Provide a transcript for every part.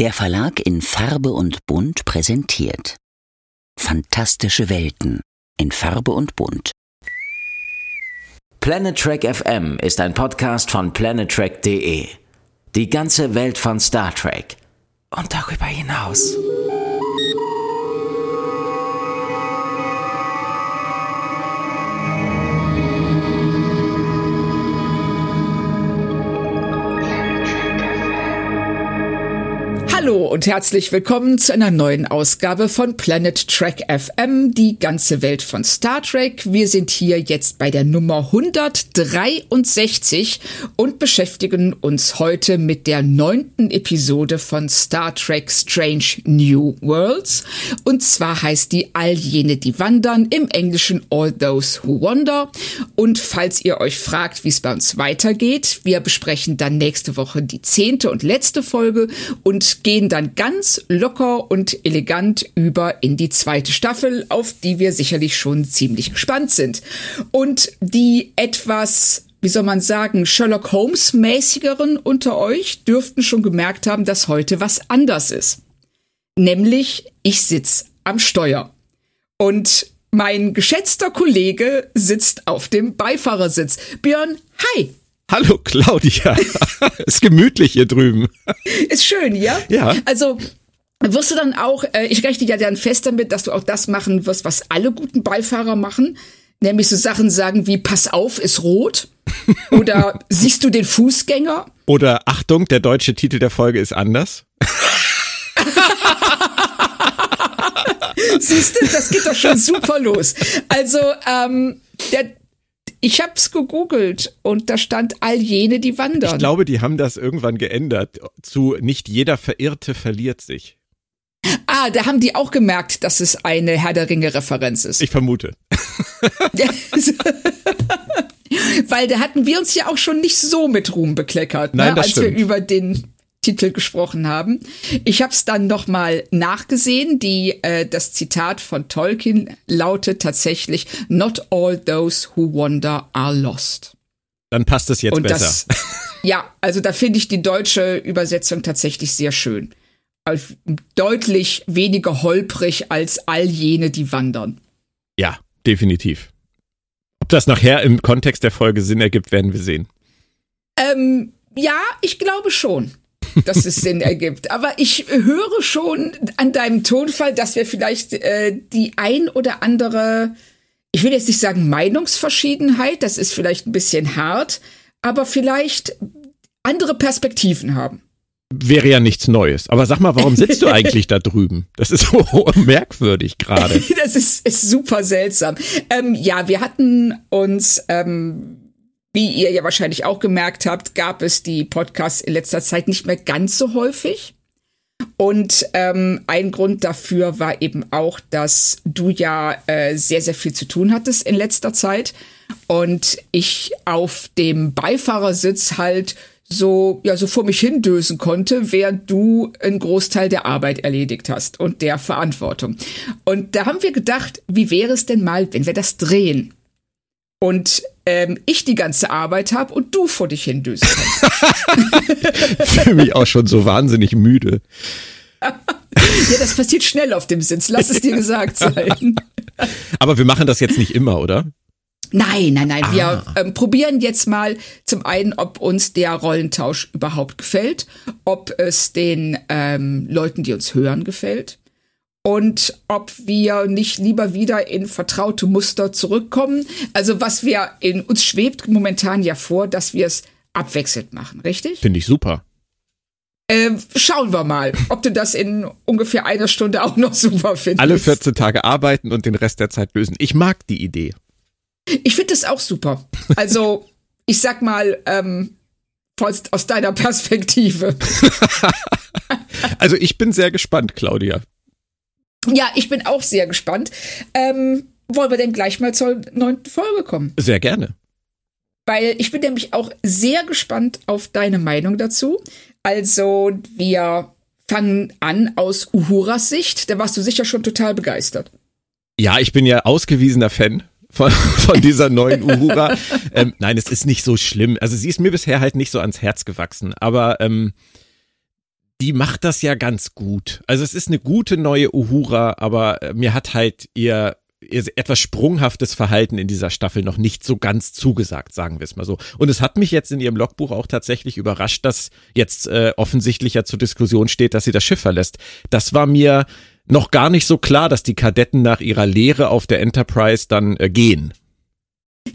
Der Verlag in Farbe und Bunt präsentiert Fantastische Welten in Farbe und Bunt. Planet Trek FM ist ein Podcast von planettrek.de. Die ganze Welt von Star Trek und darüber hinaus. Hallo und herzlich willkommen zu einer neuen Ausgabe von Planet Trek FM, die ganze Welt von Star Trek. Wir sind hier jetzt bei der Nummer 163 und beschäftigen uns heute mit der neunten Episode von Star Trek Strange New Worlds. Und zwar heißt die All jene, die wandern, im Englischen All Those Who Wander. Und falls ihr euch fragt, wie es bei uns weitergeht, wir besprechen dann nächste Woche die zehnte und letzte Folge und gehen gehen dann ganz locker und elegant über in die zweite Staffel, auf die wir sicherlich schon ziemlich gespannt sind. Und die etwas wie soll man sagen, Sherlock Holmes mäßigeren unter euch dürften schon gemerkt haben, dass heute was anders ist. Nämlich, ich sitz am Steuer. Und mein geschätzter Kollege sitzt auf dem Beifahrersitz. Björn, hi! Hallo Claudia. ist gemütlich hier drüben. Ist schön, ja? Ja. Also wirst du dann auch, äh, ich rechne ja dann fest damit, dass du auch das machen wirst, was alle guten Beifahrer machen, nämlich so Sachen sagen wie Pass auf, ist rot oder siehst du den Fußgänger? Oder Achtung, der deutsche Titel der Folge ist anders. Siehst du, das geht doch schon super los. Also, ähm, der, ich hab's gegoogelt und da stand all jene, die wandern. Ich glaube, die haben das irgendwann geändert zu nicht jeder Verirrte verliert sich. Ah, da haben die auch gemerkt, dass es eine Herr der Ringe Referenz ist. Ich vermute. Weil da hatten wir uns ja auch schon nicht so mit Ruhm bekleckert, Nein, ne, als stimmt. wir über den Titel gesprochen haben. Ich habe es dann noch mal nachgesehen. Die äh, das Zitat von Tolkien lautet tatsächlich: "Not all those who wander are lost." Dann passt es jetzt Und besser. das, ja, also da finde ich die deutsche Übersetzung tatsächlich sehr schön. Also Deutlich weniger holprig als all jene, die wandern. ja, definitiv. Ob das nachher im Kontext der Folge Sinn ergibt, werden wir sehen. Ähm, ja, ich glaube schon, dass es Sinn ergibt. Aber ich höre schon an deinem Tonfall, dass wir vielleicht äh, die ein oder andere, ich will jetzt nicht sagen Meinungsverschiedenheit, das ist vielleicht ein bisschen hart, aber vielleicht andere Perspektiven haben. Wäre ja nichts Neues. Aber sag mal, warum sitzt du eigentlich da drüben? Das ist so merkwürdig gerade. Das ist, ist super seltsam. Ähm, ja, wir hatten uns, ähm, wie ihr ja wahrscheinlich auch gemerkt habt, gab es die Podcasts in letzter Zeit nicht mehr ganz so häufig. Und ähm, ein Grund dafür war eben auch, dass du ja äh, sehr, sehr viel zu tun hattest in letzter Zeit. Und ich auf dem Beifahrersitz halt so, ja, so vor mich hindösen konnte, während du einen Großteil der Arbeit erledigt hast und der Verantwortung. Und da haben wir gedacht, wie wäre es denn mal, wenn wir das drehen? Und ähm, ich die ganze Arbeit habe und du vor dich kannst. Ich fühle mich auch schon so wahnsinnig müde. ja, das passiert schnell auf dem Sitz, lass es dir gesagt sein. Aber wir machen das jetzt nicht immer, oder? Nein, nein, nein. Wir ähm, probieren jetzt mal zum einen, ob uns der Rollentausch überhaupt gefällt, ob es den ähm, Leuten, die uns hören, gefällt und ob wir nicht lieber wieder in vertraute Muster zurückkommen. Also was wir in uns schwebt momentan ja vor, dass wir es abwechselnd machen, richtig? Finde ich super. Ähm, schauen wir mal, ob du das in ungefähr einer Stunde auch noch super findest. Alle 14 Tage arbeiten und den Rest der Zeit lösen. Ich mag die Idee. Ich finde das auch super. Also, ich sag mal, ähm, aus deiner Perspektive. Also ich bin sehr gespannt, Claudia. Ja, ich bin auch sehr gespannt. Ähm, wollen wir denn gleich mal zur neunten Folge kommen? Sehr gerne. Weil ich bin nämlich auch sehr gespannt auf deine Meinung dazu. Also, wir fangen an aus Uhuras Sicht. Da warst du sicher schon total begeistert. Ja, ich bin ja ausgewiesener Fan von, von dieser neuen Uhura. ähm, nein, es ist nicht so schlimm. Also sie ist mir bisher halt nicht so ans Herz gewachsen. Aber ähm, die macht das ja ganz gut. Also es ist eine gute neue Uhura, aber äh, mir hat halt ihr, ihr etwas sprunghaftes Verhalten in dieser Staffel noch nicht so ganz zugesagt, sagen wir es mal so. Und es hat mich jetzt in ihrem Logbuch auch tatsächlich überrascht, dass jetzt äh, offensichtlich ja zur Diskussion steht, dass sie das Schiff verlässt. Das war mir noch gar nicht so klar, dass die Kadetten nach ihrer Lehre auf der Enterprise dann äh, gehen.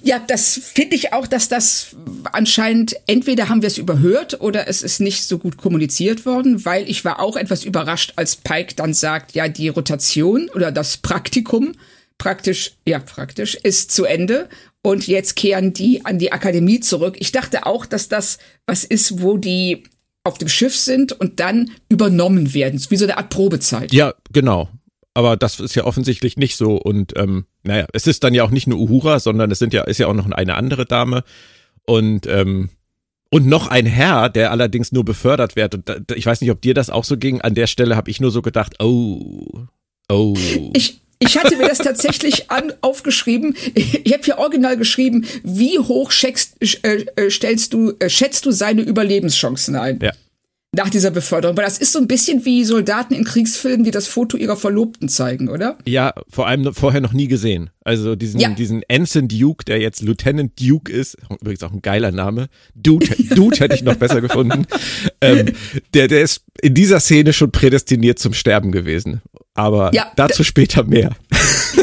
Ja, das finde ich auch, dass das anscheinend entweder haben wir es überhört oder es ist nicht so gut kommuniziert worden, weil ich war auch etwas überrascht, als Pike dann sagt, ja, die Rotation oder das Praktikum praktisch, ja, praktisch ist zu Ende und jetzt kehren die an die Akademie zurück. Ich dachte auch, dass das was ist, wo die auf dem Schiff sind und dann übernommen werden, wie so eine Art Probezeit. Ja, genau aber das ist ja offensichtlich nicht so. Und ähm, naja, es ist dann ja auch nicht nur Uhura, sondern es sind ja, ist ja auch noch eine andere Dame. Und ähm, und noch ein Herr, der allerdings nur befördert wird. Und da, ich weiß nicht, ob dir das auch so ging. An der Stelle habe ich nur so gedacht, oh, oh. Ich, ich hatte mir das tatsächlich an, aufgeschrieben. Ich habe hier original geschrieben, wie hoch schätzt, äh, äh, stellst du, äh, schätzt du seine Überlebenschancen ein? Ja nach dieser Beförderung. Weil das ist so ein bisschen wie Soldaten in Kriegsfilmen, die das Foto ihrer Verlobten zeigen, oder? Ja, vor allem vorher noch nie gesehen. Also diesen, ja. diesen Ensign Duke, der jetzt Lieutenant Duke ist, übrigens auch ein geiler Name. Dude, Dude hätte ich noch besser gefunden. Ähm, der, der ist in dieser Szene schon prädestiniert zum Sterben gewesen. Aber ja, dazu später mehr.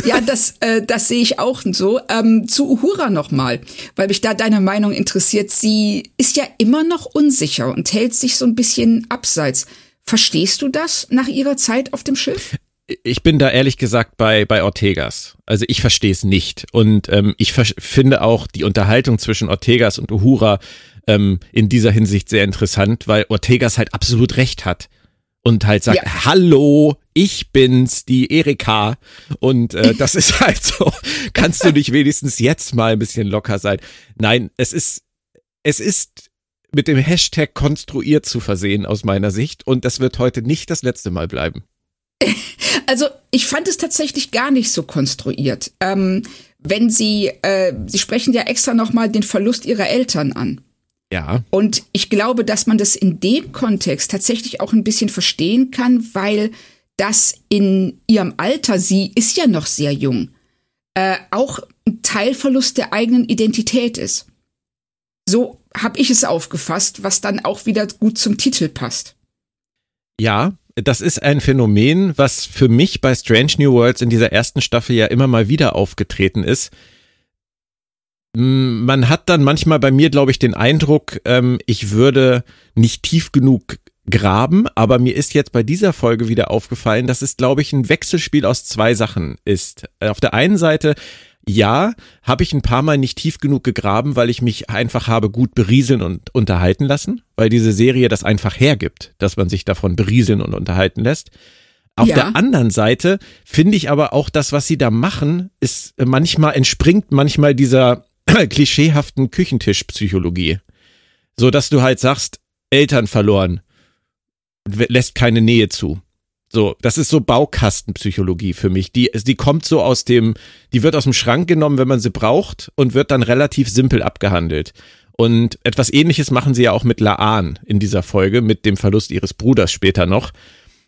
Ja, das, äh, das sehe ich auch so. Ähm, zu Uhura nochmal, weil mich da deine Meinung interessiert. Sie ist ja immer noch unsicher und hält sich so ein bisschen abseits. Verstehst du das nach ihrer Zeit auf dem Schiff? Ich bin da ehrlich gesagt bei, bei Ortegas. Also ich verstehe es nicht. Und ähm, ich finde auch die Unterhaltung zwischen Ortegas und Uhura ähm, in dieser Hinsicht sehr interessant, weil Ortegas halt absolut recht hat und halt sagt, ja. hallo, ich bin's, die Erika. Und äh, das ist halt so, kannst du nicht wenigstens jetzt mal ein bisschen locker sein? Nein, es ist, es ist mit dem Hashtag konstruiert zu versehen aus meiner Sicht und das wird heute nicht das letzte Mal bleiben. Also ich fand es tatsächlich gar nicht so konstruiert. Ähm, wenn Sie, äh, Sie sprechen ja extra nochmal den Verlust Ihrer Eltern an. Ja. Und ich glaube, dass man das in dem Kontext tatsächlich auch ein bisschen verstehen kann, weil das in ihrem Alter, sie ist ja noch sehr jung, äh, auch ein Teilverlust der eigenen Identität ist. So habe ich es aufgefasst, was dann auch wieder gut zum Titel passt. Ja, das ist ein Phänomen, was für mich bei Strange New Worlds in dieser ersten Staffel ja immer mal wieder aufgetreten ist man hat dann manchmal bei mir, glaube ich, den Eindruck, ähm, ich würde nicht tief genug graben, aber mir ist jetzt bei dieser Folge wieder aufgefallen, dass es, glaube ich, ein Wechselspiel aus zwei Sachen ist. Auf der einen Seite, ja, habe ich ein paar Mal nicht tief genug gegraben, weil ich mich einfach habe gut berieseln und unterhalten lassen, weil diese Serie das einfach hergibt, dass man sich davon berieseln und unterhalten lässt. Auf ja. der anderen Seite finde ich aber auch das, was sie da machen, ist manchmal entspringt manchmal dieser klischeehaften Küchentischpsychologie. So dass du halt sagst, Eltern verloren, lässt keine Nähe zu. So, das ist so Baukastenpsychologie für mich. Die, die kommt so aus dem, die wird aus dem Schrank genommen, wenn man sie braucht und wird dann relativ simpel abgehandelt. Und etwas ähnliches machen sie ja auch mit Laan in dieser Folge, mit dem Verlust ihres Bruders später noch.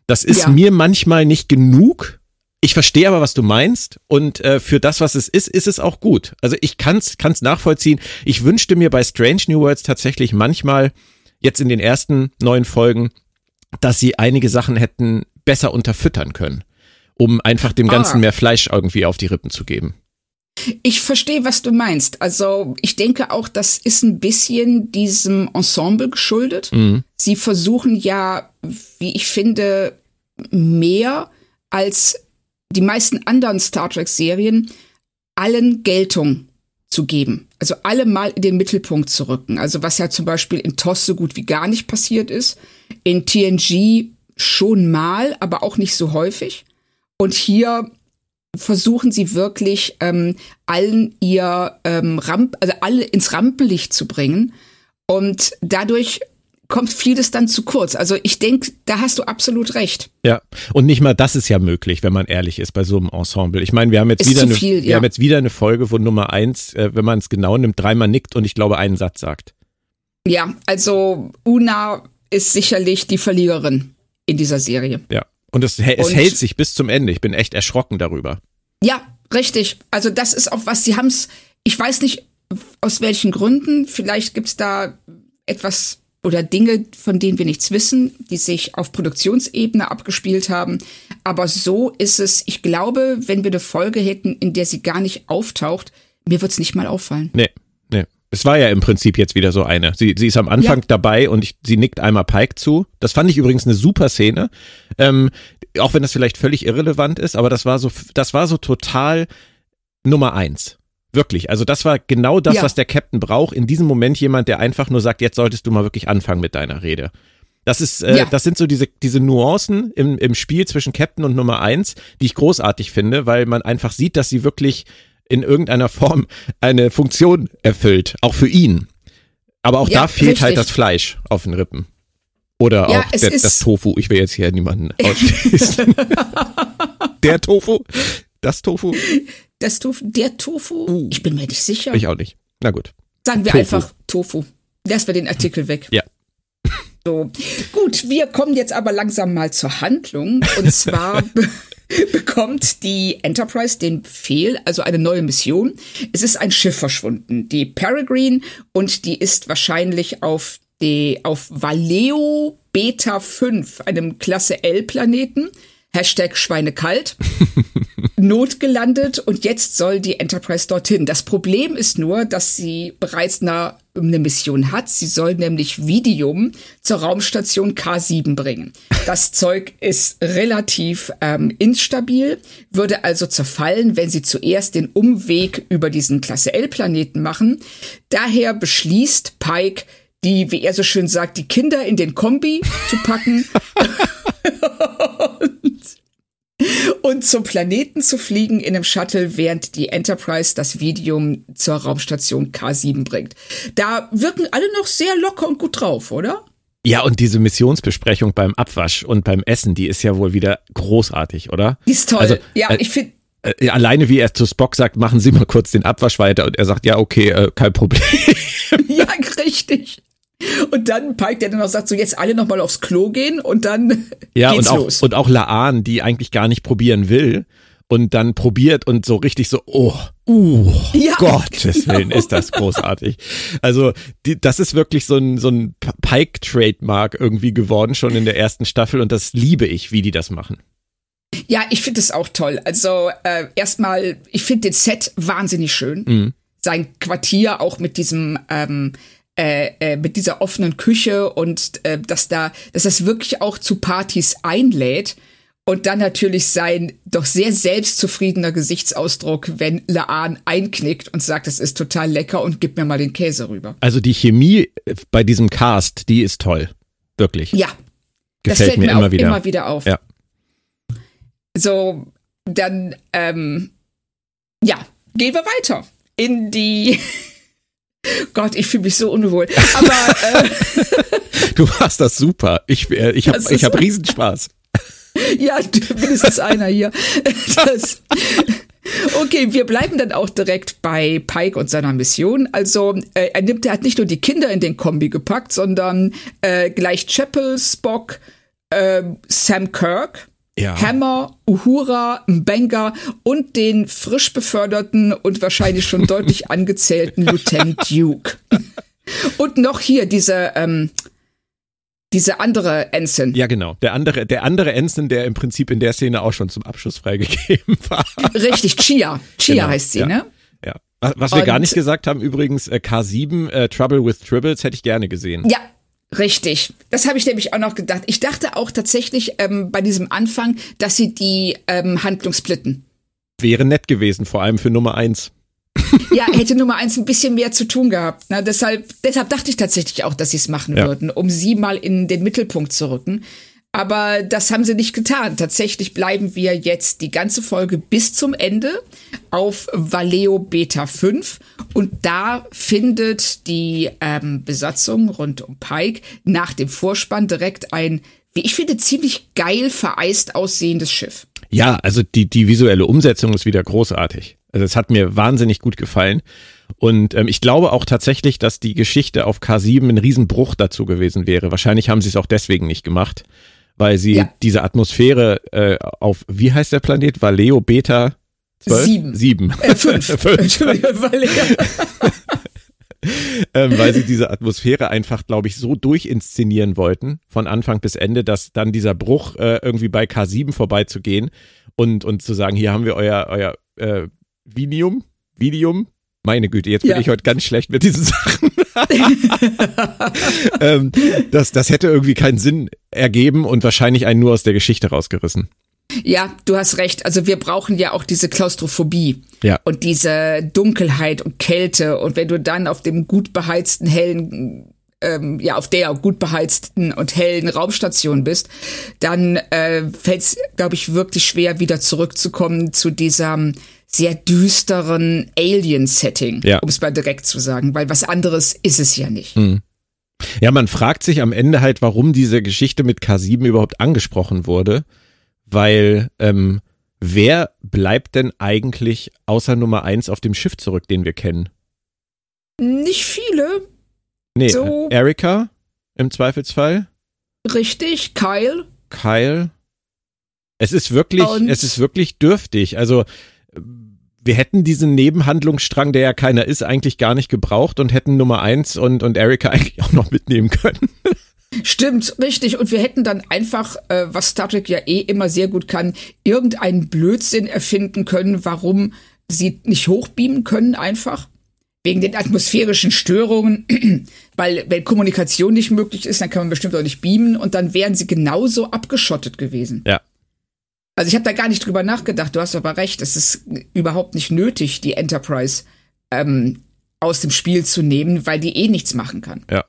Das ist ja. mir manchmal nicht genug, ich verstehe aber, was du meinst und äh, für das, was es ist, ist es auch gut. Also ich kann's kann's nachvollziehen. Ich wünschte mir bei Strange New Worlds tatsächlich manchmal jetzt in den ersten neun Folgen, dass sie einige Sachen hätten besser unterfüttern können, um einfach dem Ganzen ah. mehr Fleisch irgendwie auf die Rippen zu geben. Ich verstehe, was du meinst. Also ich denke auch, das ist ein bisschen diesem Ensemble geschuldet. Mhm. Sie versuchen ja, wie ich finde, mehr als die meisten anderen Star Trek-Serien allen Geltung zu geben. Also alle mal in den Mittelpunkt zu rücken. Also was ja zum Beispiel in TOS so gut wie gar nicht passiert ist. In TNG schon mal, aber auch nicht so häufig. Und hier versuchen sie wirklich ähm, allen ihr ähm, Ramp, also alle ins Rampenlicht zu bringen. Und dadurch kommt vieles dann zu kurz. Also ich denke, da hast du absolut recht. Ja, und nicht mal das ist ja möglich, wenn man ehrlich ist bei so einem Ensemble. Ich meine, wir haben jetzt ist wieder eine, viel, wir haben jetzt wieder eine Folge, wo Nummer eins, äh, wenn man es genau nimmt, dreimal nickt und ich glaube einen Satz sagt. Ja, also Una ist sicherlich die Verliererin in dieser Serie. Ja. Und es, es und, hält sich bis zum Ende. Ich bin echt erschrocken darüber. Ja, richtig. Also das ist auch was, sie haben es, ich weiß nicht aus welchen Gründen, vielleicht gibt's da etwas oder Dinge, von denen wir nichts wissen, die sich auf Produktionsebene abgespielt haben. Aber so ist es, ich glaube, wenn wir eine Folge hätten, in der sie gar nicht auftaucht, mir wird's nicht mal auffallen. Nee, nee. Es war ja im Prinzip jetzt wieder so eine. Sie, sie ist am Anfang ja. dabei und ich, sie nickt einmal Pike zu. Das fand ich übrigens eine super Szene. Ähm, auch wenn das vielleicht völlig irrelevant ist, aber das war so, das war so total Nummer eins. Wirklich. Also das war genau das, ja. was der Captain braucht. In diesem Moment jemand, der einfach nur sagt, jetzt solltest du mal wirklich anfangen mit deiner Rede. Das ist, äh, ja. das sind so diese, diese Nuancen im, im Spiel zwischen Captain und Nummer eins, die ich großartig finde, weil man einfach sieht, dass sie wirklich in irgendeiner Form eine Funktion erfüllt, auch für ihn. Aber auch ja, da fehlt halt richtig. halt das Fleisch auf den Rippen. Oder ja, auch der, das Tofu. Ich will jetzt hier niemanden ausschließen. der Tofu? Das Tofu? Das Tofu, der Tofu? Uh, ich bin mir nicht sicher. Ich auch nicht. Na gut. Sagen wir Tofu. einfach Tofu. Lassen wir den Artikel weg. Ja. So. Gut, wir kommen jetzt aber langsam mal zur Handlung. Und zwar bekommt die Enterprise den Befehl, also eine neue Mission. Es ist ein Schiff verschwunden, die Peregrine, und die ist wahrscheinlich auf die, auf Valeo Beta 5, einem Klasse L Planeten. Hashtag Schweinekalt, notgelandet und jetzt soll die Enterprise dorthin. Das Problem ist nur, dass sie bereits eine, eine Mission hat. Sie soll nämlich Vidium zur Raumstation K7 bringen. Das Zeug ist relativ ähm, instabil, würde also zerfallen, wenn sie zuerst den Umweg über diesen Klasse L-Planeten machen. Daher beschließt Pike, die, wie er so schön sagt, die Kinder in den Kombi zu packen und zum Planeten zu fliegen in einem Shuttle, während die Enterprise das Medium zur Raumstation K7 bringt. Da wirken alle noch sehr locker und gut drauf, oder? Ja, und diese Missionsbesprechung beim Abwasch und beim Essen, die ist ja wohl wieder großartig, oder? Die ist toll. Also, ja, äh, ich finde äh, alleine wie er zu Spock sagt, machen Sie mal kurz den Abwasch weiter und er sagt, ja, okay, äh, kein Problem. ja, richtig. Und dann Pike, der dann auch sagt, so jetzt alle nochmal aufs Klo gehen und dann ja, geht's und auch, los. Und auch Laan, die eigentlich gar nicht probieren will und dann probiert und so richtig so, oh, uh, ja, Gottes genau. Willen, ist das großartig. Also, die, das ist wirklich so ein, so ein Pike-Trademark irgendwie geworden, schon in der ersten Staffel und das liebe ich, wie die das machen. Ja, ich finde es auch toll. Also, äh, erstmal, ich finde den Set wahnsinnig schön. Mhm. Sein Quartier auch mit diesem, ähm, äh, äh, mit dieser offenen Küche und äh, dass da, dass das wirklich auch zu Partys einlädt. Und dann natürlich sein doch sehr selbstzufriedener Gesichtsausdruck, wenn Laan einknickt und sagt, es ist total lecker und gib mir mal den Käse rüber. Also die Chemie bei diesem Cast, die ist toll. Wirklich. Ja. Gefällt das fällt mir, immer, wieder. immer wieder auf. Ja. So, dann, ähm, ja, gehen wir weiter in die Gott, ich fühle mich so unwohl. Aber äh, du machst das super. Ich, äh, ich habe ich hab Riesenspaß. ja, mindestens einer hier. Das, Okay, wir bleiben dann auch direkt bei Pike und seiner Mission. Also äh, er nimmt, er hat nicht nur die Kinder in den Kombi gepackt, sondern äh, gleich Chapel, Spock, äh, Sam Kirk, ja. Hammer, Uhura, Mbenga und den frisch beförderten und wahrscheinlich schon deutlich angezählten Lieutenant Duke. Und noch hier diese, ähm, diese andere Ensign. Ja, genau. Der andere, der andere Ensign, der im Prinzip in der Szene auch schon zum Abschluss freigegeben war. Richtig, Chia. Chia genau, heißt sie, ja. ne? Ja. Was wir und, gar nicht gesagt haben, übrigens, äh, K7, äh, Trouble with Tribbles, hätte ich gerne gesehen. Ja, Richtig. Das habe ich nämlich auch noch gedacht. Ich dachte auch tatsächlich ähm, bei diesem Anfang, dass sie die ähm, Handlung splitten. Wäre nett gewesen, vor allem für Nummer eins. ja, hätte Nummer eins ein bisschen mehr zu tun gehabt. Na, deshalb, deshalb dachte ich tatsächlich auch, dass sie es machen ja. würden, um sie mal in den Mittelpunkt zu rücken. Aber das haben sie nicht getan. Tatsächlich bleiben wir jetzt die ganze Folge bis zum Ende auf Valeo Beta 5. Und da findet die ähm, Besatzung rund um Pike nach dem Vorspann direkt ein, wie ich finde, ziemlich geil vereist aussehendes Schiff. Ja, also die, die visuelle Umsetzung ist wieder großartig. Also es hat mir wahnsinnig gut gefallen. Und ähm, ich glaube auch tatsächlich, dass die Geschichte auf K7 ein Riesenbruch dazu gewesen wäre. Wahrscheinlich haben sie es auch deswegen nicht gemacht, weil sie ja. diese Atmosphäre äh, auf, wie heißt der Planet? Valeo Beta 12? Sieben. Sieben. Äh, fünf. fünf. Entschuldigung, Valeo. ähm, weil sie diese Atmosphäre einfach, glaube ich, so durchinszenieren wollten, von Anfang bis Ende, dass dann dieser Bruch äh, irgendwie bei K7 vorbeizugehen und, und zu sagen, hier haben wir euer, euer äh, Vinium, Vidium, meine Güte, jetzt bin ja. ich heute ganz schlecht mit diesen Sachen. ähm, das, das hätte irgendwie keinen Sinn ergeben und wahrscheinlich einen nur aus der Geschichte rausgerissen. Ja, du hast recht. Also wir brauchen ja auch diese Klaustrophobie ja. und diese Dunkelheit und Kälte. Und wenn du dann auf dem gut beheizten, hellen, ähm, ja, auf der gut beheizten und hellen Raumstation bist, dann äh, fällt es, glaube ich, wirklich schwer, wieder zurückzukommen zu diesem sehr düsteren Alien-Setting, ja. um es mal direkt zu sagen, weil was anderes ist es ja nicht. Mhm. Ja, man fragt sich am Ende halt, warum diese Geschichte mit K7 überhaupt angesprochen wurde weil ähm, wer bleibt denn eigentlich außer Nummer eins auf dem Schiff zurück, den wir kennen? Nicht viele. Nee, so Erika im Zweifelsfall. Richtig, Kyle. Kyle. Es ist wirklich, Und es ist wirklich dürftig. Also wir hätten diesen Nebenhandlungsstrang, der ja keiner ist, eigentlich gar nicht gebraucht und hätten Nummer eins und, und Erika eigentlich auch noch mitnehmen können. Stimmt, richtig. Und wir hätten dann einfach, äh, was Star Trek ja eh immer sehr gut kann, irgendeinen Blödsinn erfinden können, warum sie nicht hochbeamen können einfach. Wegen den atmosphärischen Störungen, weil wenn Kommunikation nicht möglich ist, dann kann man bestimmt auch nicht beamen und dann wären sie genauso abgeschottet gewesen. Ja. Also ich habe da gar nicht drüber nachgedacht. Du hast aber recht, es ist überhaupt nicht nötig, die Enterprise ähm, aus dem Spiel zu nehmen, weil die eh nichts machen kann. Ja.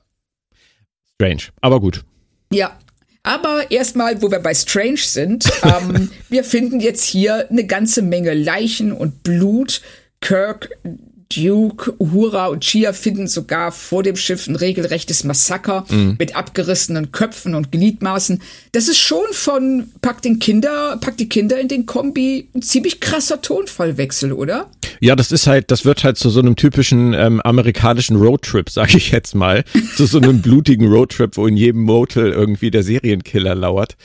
Strange, aber gut. Ja, aber erstmal, wo wir bei Strange sind, ähm, wir finden jetzt hier eine ganze Menge Leichen und Blut. Kirk Duke, Uhura und Chia finden sogar vor dem Schiff ein regelrechtes Massaker mhm. mit abgerissenen Köpfen und Gliedmaßen. Das ist schon von Pack den Kinder, Pack die Kinder in den Kombi ein ziemlich krasser Tonfallwechsel, oder? Ja, das ist halt, das wird halt zu so einem typischen ähm, amerikanischen Roadtrip, sag ich jetzt mal. zu so einem blutigen Roadtrip, wo in jedem Motel irgendwie der Serienkiller lauert.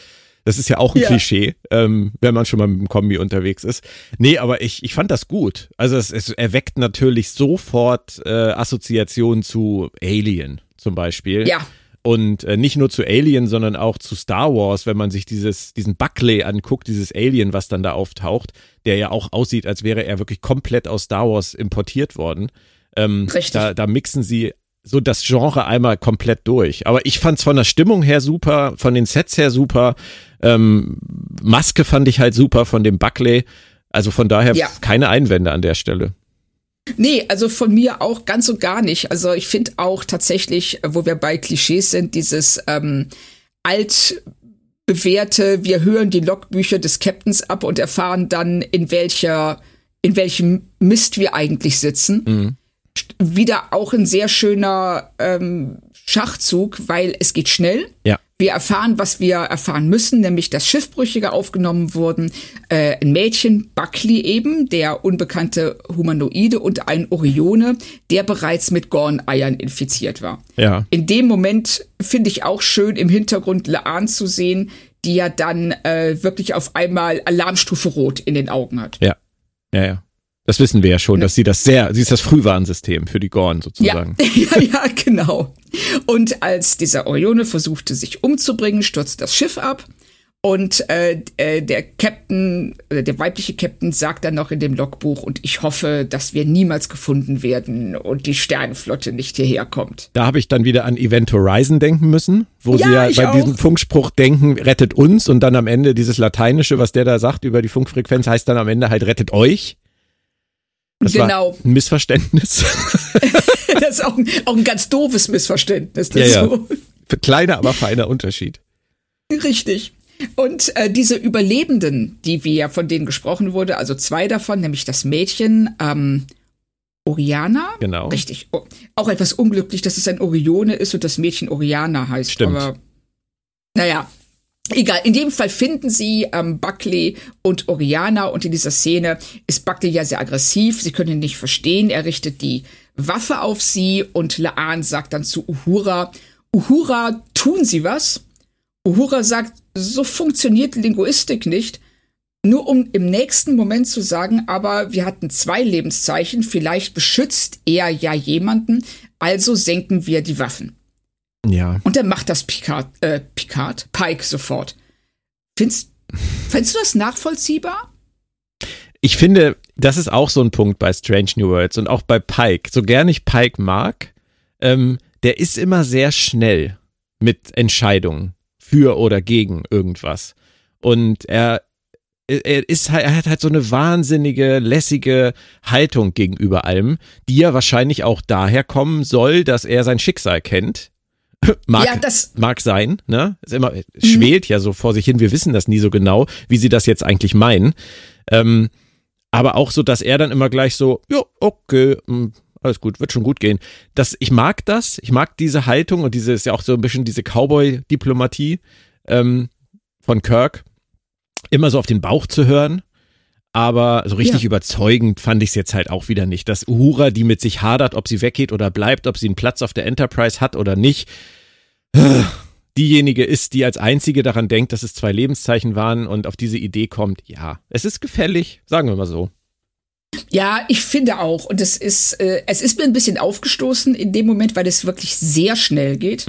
Das ist ja auch ein ja. Klischee, ähm, wenn man schon mal mit dem Kombi unterwegs ist. Nee, aber ich, ich fand das gut. Also es, es erweckt natürlich sofort äh, Assoziationen zu Alien zum Beispiel. Ja. Und äh, nicht nur zu Alien, sondern auch zu Star Wars, wenn man sich dieses, diesen Buckley anguckt, dieses Alien, was dann da auftaucht, der ja auch aussieht, als wäre er wirklich komplett aus Star Wars importiert worden. Ähm, Richtig. Da, da mixen sie so das Genre einmal komplett durch. Aber ich fand's von der Stimmung her super, von den Sets her super. Ähm, Maske fand ich halt super von dem Buckley. Also von daher ja. keine Einwände an der Stelle. Nee, also von mir auch ganz und gar nicht. Also ich finde auch tatsächlich, wo wir bei Klischees sind, dieses ähm, altbewährte, wir hören die Logbücher des Captains ab und erfahren dann, in welcher, in welchem Mist wir eigentlich sitzen. Mhm wieder auch ein sehr schöner ähm, Schachzug, weil es geht schnell. Ja. Wir erfahren, was wir erfahren müssen, nämlich dass Schiffbrüchige aufgenommen wurden, äh, ein Mädchen, Buckley eben, der unbekannte Humanoide und ein Orione, der bereits mit Gorn-Eiern infiziert war. Ja. In dem Moment finde ich auch schön im Hintergrund Laan zu sehen, die ja dann äh, wirklich auf einmal Alarmstufe Rot in den Augen hat. Ja, ja, ja. Das wissen wir ja schon, dass sie das sehr, sie ist das Frühwarnsystem für die Gorn sozusagen. Ja, ja, ja, genau. Und als dieser Orione versuchte, sich umzubringen, stürzt das Schiff ab. Und äh, äh, der Captain, äh, der weibliche Captain sagt dann noch in dem Logbuch, und ich hoffe, dass wir niemals gefunden werden und die Sternenflotte nicht hierher kommt. Da habe ich dann wieder an Event Horizon denken müssen, wo ja, sie ja bei auch. diesem Funkspruch denken, rettet uns und dann am Ende dieses Lateinische, was der da sagt über die Funkfrequenz, heißt dann am Ende halt rettet euch. Das genau. ein Missverständnis. das ist auch ein, auch ein ganz doofes Missverständnis. Ja, ja. So. Kleiner, aber feiner Unterschied. Richtig. Und äh, diese Überlebenden, die wir von denen gesprochen wurde, also zwei davon, nämlich das Mädchen ähm, Oriana. Genau. Richtig. Oh, auch etwas unglücklich, dass es ein Orione ist und das Mädchen Oriana heißt. Stimmt. Aber naja, Egal, in dem Fall finden sie ähm, Buckley und Oriana und in dieser Szene ist Buckley ja sehr aggressiv, sie können ihn nicht verstehen, er richtet die Waffe auf sie und Laan sagt dann zu Uhura, Uhura, tun Sie was? Uhura sagt, so funktioniert Linguistik nicht, nur um im nächsten Moment zu sagen, aber wir hatten zwei Lebenszeichen, vielleicht beschützt er ja jemanden, also senken wir die Waffen. Ja. Und dann macht das Picard, äh, Picard, Pike sofort. Findest, findest du das nachvollziehbar? Ich finde, das ist auch so ein Punkt bei Strange New Worlds und auch bei Pike. So gern ich Pike mag, ähm, der ist immer sehr schnell mit Entscheidungen für oder gegen irgendwas. Und er, er ist halt, er hat halt so eine wahnsinnige, lässige Haltung gegenüber allem, die ja wahrscheinlich auch daher kommen soll, dass er sein Schicksal kennt mag, Ja, das- mag sein, ne? Ist immer, schwelt ja so vor sich hin. Wir wissen das nie so genau, wie sie das jetzt eigentlich meinen. Ähm, aber auch so, dass er dann immer gleich so, ja, okay, mh, alles gut, wird schon gut gehen. Das, ich mag das, ich mag diese Haltung und diese ist ja auch so ein bisschen diese Cowboy-Diplomatie ähm, von Kirk, immer so auf den Bauch zu hören. Aber so richtig Ja. überzeugend fand ich es jetzt halt auch wieder nicht. Dass Uhura, die mit sich hadert, ob sie weggeht oder bleibt, ob sie einen Platz auf der Enterprise hat oder nicht, diejenige ist, die als einzige daran denkt, dass es zwei Lebenszeichen waren und auf diese Idee kommt, ja, es ist gefällig, sagen wir mal so. Ja, ich finde auch. Und es ist, äh, es ist mir ein bisschen aufgestoßen in dem Moment, weil es wirklich sehr schnell geht.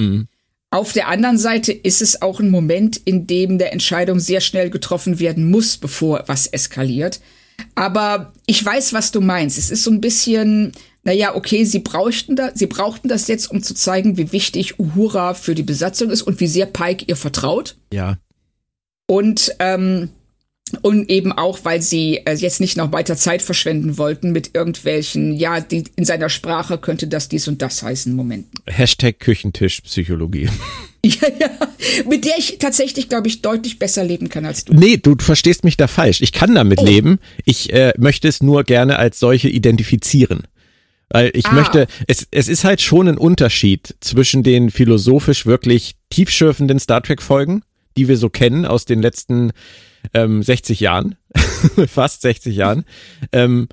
Auf der anderen Seite ist es auch ein Moment, in dem eine Entscheidung sehr schnell getroffen werden muss, bevor was eskaliert. Aber ich weiß, was du meinst. Es ist so ein bisschen, naja, okay, sie brauchten da, sie brauchten das jetzt, um zu zeigen, wie wichtig Uhura für die Besatzung ist und wie sehr Pike ihr vertraut. Ja, Und, ähm, und eben auch, weil sie äh, jetzt nicht noch weiter Zeit verschwenden wollten mit irgendwelchen, ja, die, in seiner Sprache könnte das dies und das heißen, Momenten. Hashtag Küchentischpsychologie. Ja, ja, mit der ich tatsächlich, glaube ich, deutlich besser leben kann als du. Nee, du verstehst mich da falsch. Ich kann damit Oh. leben. Ich äh, möchte es nur gerne als solche identifizieren. Weil ich Ah. möchte, es, es ist halt schon ein Unterschied zwischen den philosophisch wirklich tiefschürfenden Star Trek-Folgen, die wir so kennen aus den letzten ähm, 60 Jahren, fast 60 Jahren, ähm,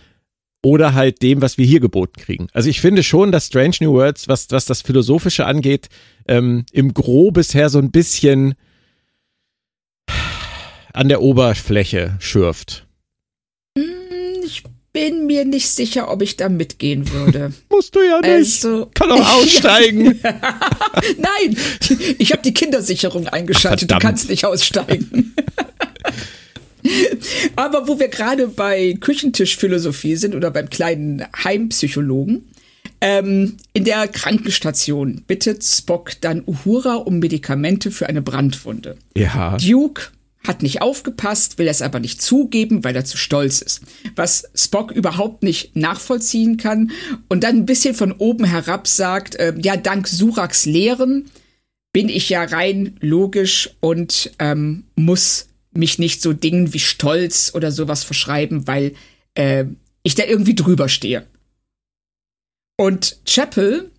oder halt dem, was wir hier geboten kriegen. Also ich finde schon, dass Strange New Worlds, was, was das Philosophische angeht, ähm, im Gro bisher so ein bisschen an der Oberfläche schürft. Ich bin mir nicht sicher, ob ich da mitgehen würde. Musst du ja nicht. Also- Kann auch aussteigen. Nein, ich habe die Kindersicherung eingeschaltet. Du Verdammt. kannst nicht aussteigen. Aber wo wir gerade bei Küchentischphilosophie sind oder beim kleinen Heimpsychologen, ähm, in der Krankenstation bittet Spock dann Uhura um Medikamente für eine Brandwunde. ja. Duke hat nicht aufgepasst, will es aber nicht zugeben, weil er zu stolz ist. Was Spock überhaupt nicht nachvollziehen kann und dann ein bisschen von oben herab sagt, äh, ja, dank Suraks Lehren bin ich ja rein logisch und ähm, muss mich nicht so Dingen wie Stolz oder sowas verschreiben, weil äh, ich da irgendwie drüber stehe. Und Chapel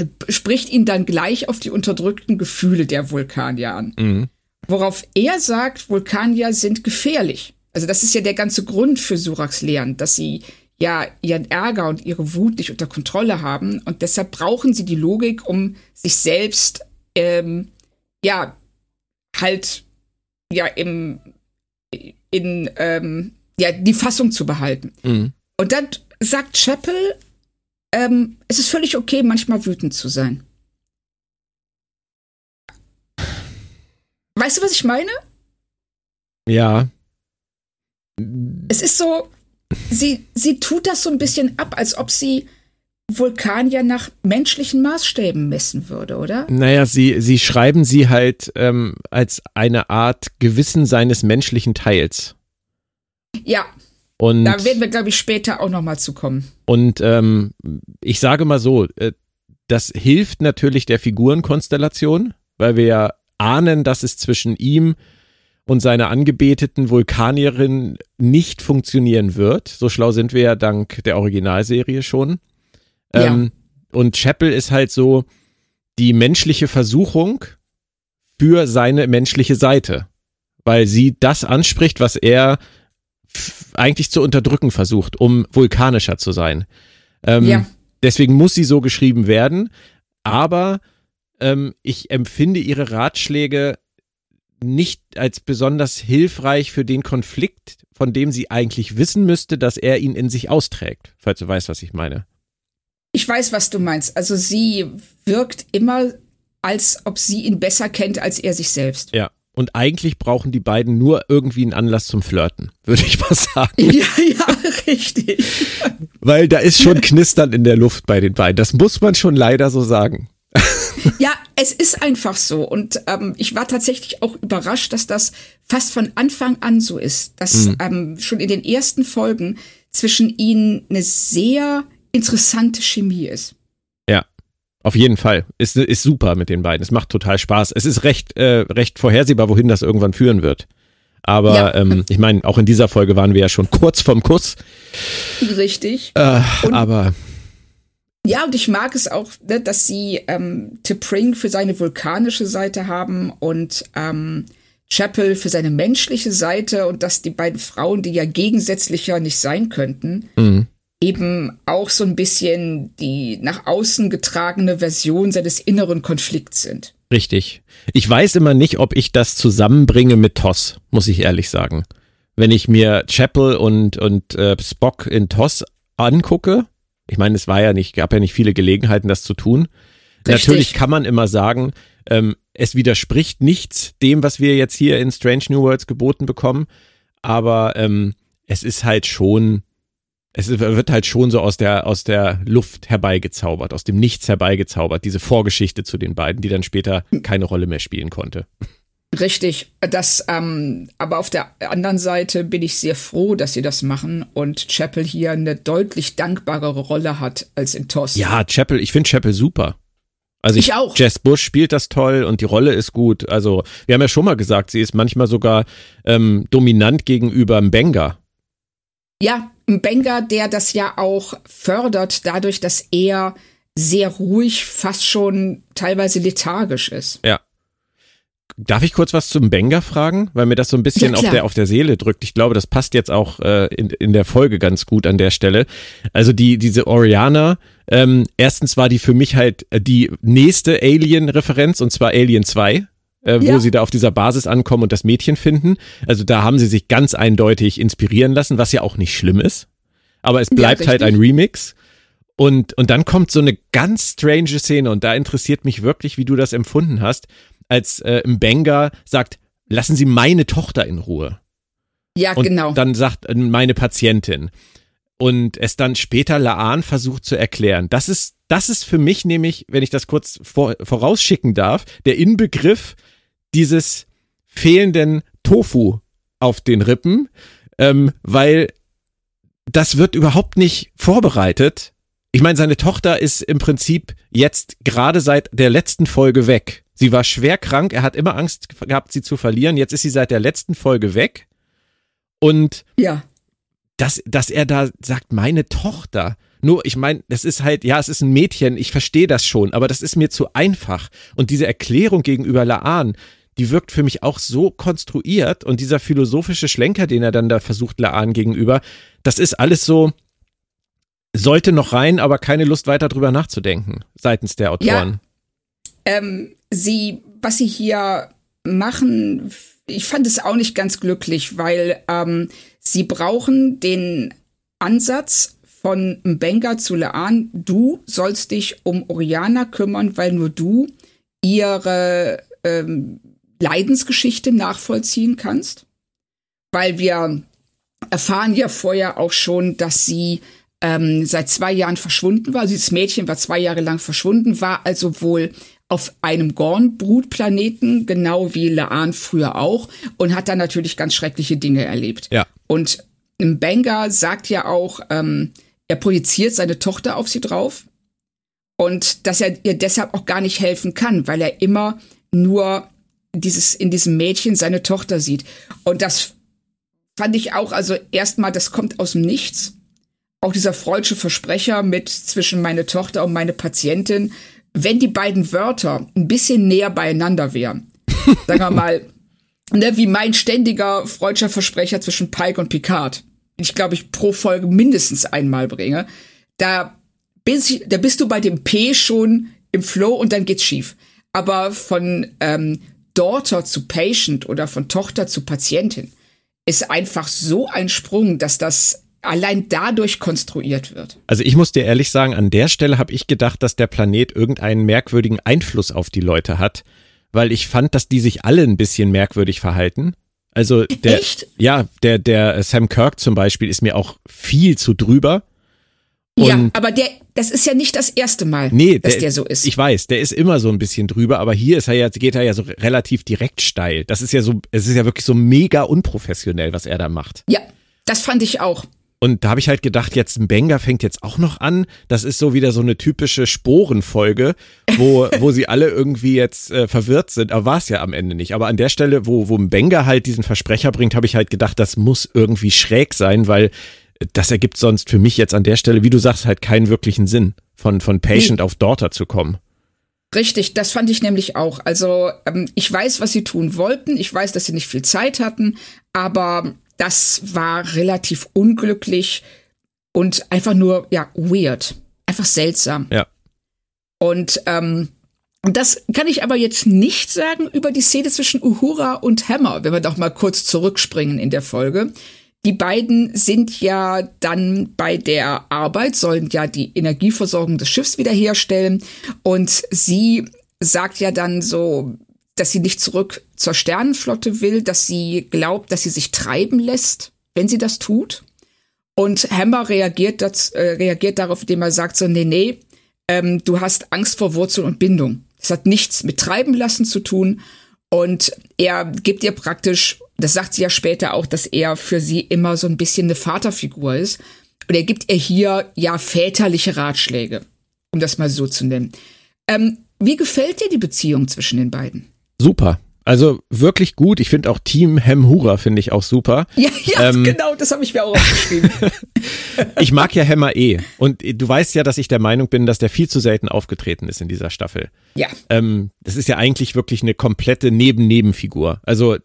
äh, spricht ihn dann gleich auf die unterdrückten Gefühle der Vulkanier an. Mhm. Worauf er sagt, Vulkanier sind gefährlich. Also das ist ja der ganze Grund für Suraks Lehren, dass sie ja ihren Ärger und ihre Wut nicht unter Kontrolle haben und deshalb brauchen sie die Logik, um sich selbst ähm, ja halt ja im in ähm, ja die Fassung zu behalten. Mhm. Und dann sagt Chapel, ähm, es ist völlig okay, manchmal wütend zu sein. Weißt du, was ich meine? Ja. Es ist so, sie, sie tut das so ein bisschen ab, als ob sie Vulkanier nach menschlichen Maßstäben messen würde, oder? Naja, sie, sie schreiben sie halt ähm, als eine Art Gewissen seines menschlichen Teils. Ja, Und, da werden wir, glaube ich, später auch noch mal zu kommen. und ähm, ich sage mal so, äh, das hilft natürlich der Figurenkonstellation, weil wir ja ahnen, dass es zwischen ihm und seiner angebeteten Vulkanierin nicht funktionieren wird. So schlau sind wir ja dank der Originalserie schon. Ja. Ähm, und Chapel ist halt so die menschliche Versuchung für seine menschliche Seite, weil sie das anspricht, was er eigentlich zu unterdrücken versucht, um vulkanischer zu sein. Ähm, ja. Deswegen muss sie so geschrieben werden, aber ähm, ich empfinde ihre Ratschläge nicht als besonders hilfreich für den Konflikt, von dem sie eigentlich wissen müsste, dass er ihn in sich austrägt, falls du weißt, was ich meine. Ich weiß, was du meinst. Also sie wirkt immer, als ob sie ihn besser kennt als er sich selbst. Ja. Und eigentlich brauchen die beiden nur irgendwie einen Anlass zum Flirten, würde ich mal sagen. Ja, ja, richtig. Weil da ist schon Knistern in der Luft bei den beiden. Das muss man schon leider so sagen. Ja, es ist einfach so. Und ähm, ich war tatsächlich auch überrascht, dass das fast von Anfang an so ist. Dass mhm. ähm, schon in den ersten Folgen zwischen ihnen eine sehr interessante Chemie ist. Ja, auf jeden Fall. Ist, ist super mit den beiden. Es macht total Spaß. Es ist recht, äh, recht vorhersehbar, wohin das irgendwann führen wird. Aber ja. ähm, ich meine, auch in dieser Folge waren wir ja schon kurz vorm Kuss. Richtig. Äh, aber ja, und ich mag es auch, ne, dass sie ähm, T'Pring für seine vulkanische Seite haben und ähm, Chapel für seine menschliche Seite und dass die beiden Frauen, die ja gegensätzlicher nicht sein könnten, mhm. Eben auch so ein bisschen die nach außen getragene Version seines inneren Konflikts sind. Richtig. Ich weiß immer nicht, ob ich das zusammenbringe mit Toss, muss ich ehrlich sagen. Wenn ich mir Chapel und, und äh, Spock in Toss angucke, ich meine, es war ja nicht, gab ja nicht viele Gelegenheiten, das zu tun. Richtig. Natürlich kann man immer sagen, ähm, es widerspricht nichts dem, was wir jetzt hier in Strange New Worlds geboten bekommen, aber ähm, es ist halt schon, es wird halt schon so aus der, aus der Luft herbeigezaubert, aus dem Nichts herbeigezaubert, diese Vorgeschichte zu den beiden, die dann später keine Rolle mehr spielen konnte. Richtig, das, ähm, aber auf der anderen Seite bin ich sehr froh, dass sie das machen und Chapel hier eine deutlich dankbarere Rolle hat als in Toss. Ja, Chapel, ich finde Chapel super. Also ich, ich, auch. Jess Bush spielt das toll und die Rolle ist gut. Also wir haben ja schon mal gesagt, sie ist manchmal sogar ähm, dominant gegenüber Mbenga. Ja, Mbenga, der das ja auch fördert, dadurch, dass er sehr ruhig, fast schon teilweise lethargisch ist. Ja, Darf ich kurz was zum Benga fragen? Weil mir das so ein bisschen ja, auf, der, auf der Seele drückt. Ich glaube, das passt jetzt auch äh, in, in der Folge ganz gut an der Stelle. Also die, diese Oriana, ähm, erstens war die für mich halt die nächste Alien-Referenz und zwar Alien 2. Äh, wo ja. sie da auf dieser Basis ankommen und das Mädchen finden. Also da haben sie sich ganz eindeutig inspirieren lassen, was ja auch nicht schlimm ist. Aber es bleibt ja, halt ein Remix. Und, und dann kommt so eine ganz strange Szene und da interessiert mich wirklich, wie du das empfunden hast als äh, Mbenga sagt, lassen Sie meine Tochter in Ruhe. Ja, und genau. Dann sagt äh, meine Patientin. Und es dann später Laan versucht zu erklären. Das ist, das ist für mich nämlich, wenn ich das kurz vor, vorausschicken darf, der Inbegriff dieses fehlenden Tofu auf den Rippen, ähm, weil das wird überhaupt nicht vorbereitet. Ich meine, seine Tochter ist im Prinzip jetzt gerade seit der letzten Folge weg. Sie war schwer krank, er hat immer Angst gehabt, sie zu verlieren. Jetzt ist sie seit der letzten Folge weg. Und ja. dass, dass er da sagt, meine Tochter. Nur, ich meine, das ist halt, ja, es ist ein Mädchen, ich verstehe das schon, aber das ist mir zu einfach. Und diese Erklärung gegenüber Laan, die wirkt für mich auch so konstruiert und dieser philosophische Schlenker, den er dann da versucht, Laan gegenüber, das ist alles so, sollte noch rein, aber keine Lust weiter drüber nachzudenken seitens der Autoren. Ja. Ähm, sie, was sie hier machen, ich fand es auch nicht ganz glücklich, weil ähm, sie brauchen den Ansatz von Mbenga zu Laan, du sollst dich um Oriana kümmern, weil nur du ihre ähm, Leidensgeschichte nachvollziehen kannst. Weil wir erfahren ja vorher auch schon, dass sie ähm, seit zwei Jahren verschwunden war. Also dieses Mädchen war zwei Jahre lang verschwunden, war also wohl auf einem Gorn-Brutplaneten, genau wie Laan früher auch, und hat dann natürlich ganz schreckliche Dinge erlebt. Ja. Und Mbenga sagt ja auch, ähm, er projiziert seine Tochter auf sie drauf und dass er ihr deshalb auch gar nicht helfen kann, weil er immer nur dieses in diesem Mädchen seine Tochter sieht. Und das fand ich auch, also erstmal, das kommt aus dem Nichts. Auch dieser freudsche Versprecher mit zwischen meine Tochter und meine Patientin, wenn die beiden Wörter ein bisschen näher beieinander wären, sagen wir mal, ne, wie mein ständiger Freundschaftsversprecher zwischen Pike und Picard, ich glaube ich pro Folge mindestens einmal bringe, da, bis, da bist du bei dem P schon im Flow und dann geht's schief. Aber von ähm, Daughter zu Patient oder von Tochter zu Patientin ist einfach so ein Sprung, dass das allein dadurch konstruiert wird. Also ich muss dir ehrlich sagen, an der Stelle habe ich gedacht, dass der Planet irgendeinen merkwürdigen Einfluss auf die Leute hat, weil ich fand, dass die sich alle ein bisschen merkwürdig verhalten. Also der, Echt? ja, der, der Sam Kirk zum Beispiel ist mir auch viel zu drüber. Ja, Und- aber der, das ist ja nicht das erste Mal, Nee, dass der, so ist. Ich weiß, der ist immer so ein bisschen drüber, aber hier ist er ja, geht er ja so relativ direkt steil. Das ist ja so, es ist ja wirklich so mega unprofessionell, was er da macht. ja, das fand ich auch. Und da habe ich halt gedacht, jetzt ein Benga fängt jetzt auch noch an. Das ist so wieder so eine typische Sporenfolge, wo, wo sie alle irgendwie jetzt äh, verwirrt sind. Aber war es ja am Ende nicht. Aber an der Stelle, wo, wo ein Benga halt diesen Versprecher bringt, habe ich halt gedacht, das muss irgendwie schräg sein, weil das ergibt sonst für mich jetzt an der Stelle, wie du sagst, halt keinen wirklichen Sinn, von, von Patient auf Daughter zu kommen. Richtig, das fand ich nämlich auch. Also ähm, ich weiß, was sie tun wollten. Ich weiß, dass sie nicht viel Zeit hatten, aber das war relativ unglücklich und einfach nur ja weird, einfach seltsam. Ja. Und ähm, das kann ich aber jetzt nicht sagen über die Szene zwischen Uhura und Hammer, wenn wir doch mal kurz zurückspringen in der Folge. Die beiden sind ja dann bei der Arbeit, sollen ja die Energieversorgung des Schiffs wiederherstellen. Und sie sagt ja dann so, dass sie nicht zurück zur Sternenflotte will, dass sie glaubt, dass sie sich treiben lässt, wenn sie das tut. Und Hammer reagiert, das, äh, reagiert darauf, indem er sagt so, nee, nee, ähm, du hast Angst vor Wurzel und Bindung. Das hat nichts mit Treiben lassen zu tun. Und er gibt ihr praktisch, das sagt sie ja später auch, dass er für sie immer so ein bisschen eine Vaterfigur ist. Und er gibt ihr hier ja väterliche Ratschläge, um das mal so zu nennen. Ähm, wie gefällt dir die Beziehung zwischen den beiden? Super. Also wirklich gut. Ich finde auch Team Hemhura finde ich auch super. Ja, ja, Ähm. genau, das habe ich mir auch aufgeschrieben. Ich mag ja Hammer eh. Und du weißt ja, dass ich der Meinung bin, dass der viel zu selten aufgetreten ist in dieser Staffel. ja, Ähm, das ist ja eigentlich wirklich eine komplette Neben-Nebenfigur. Also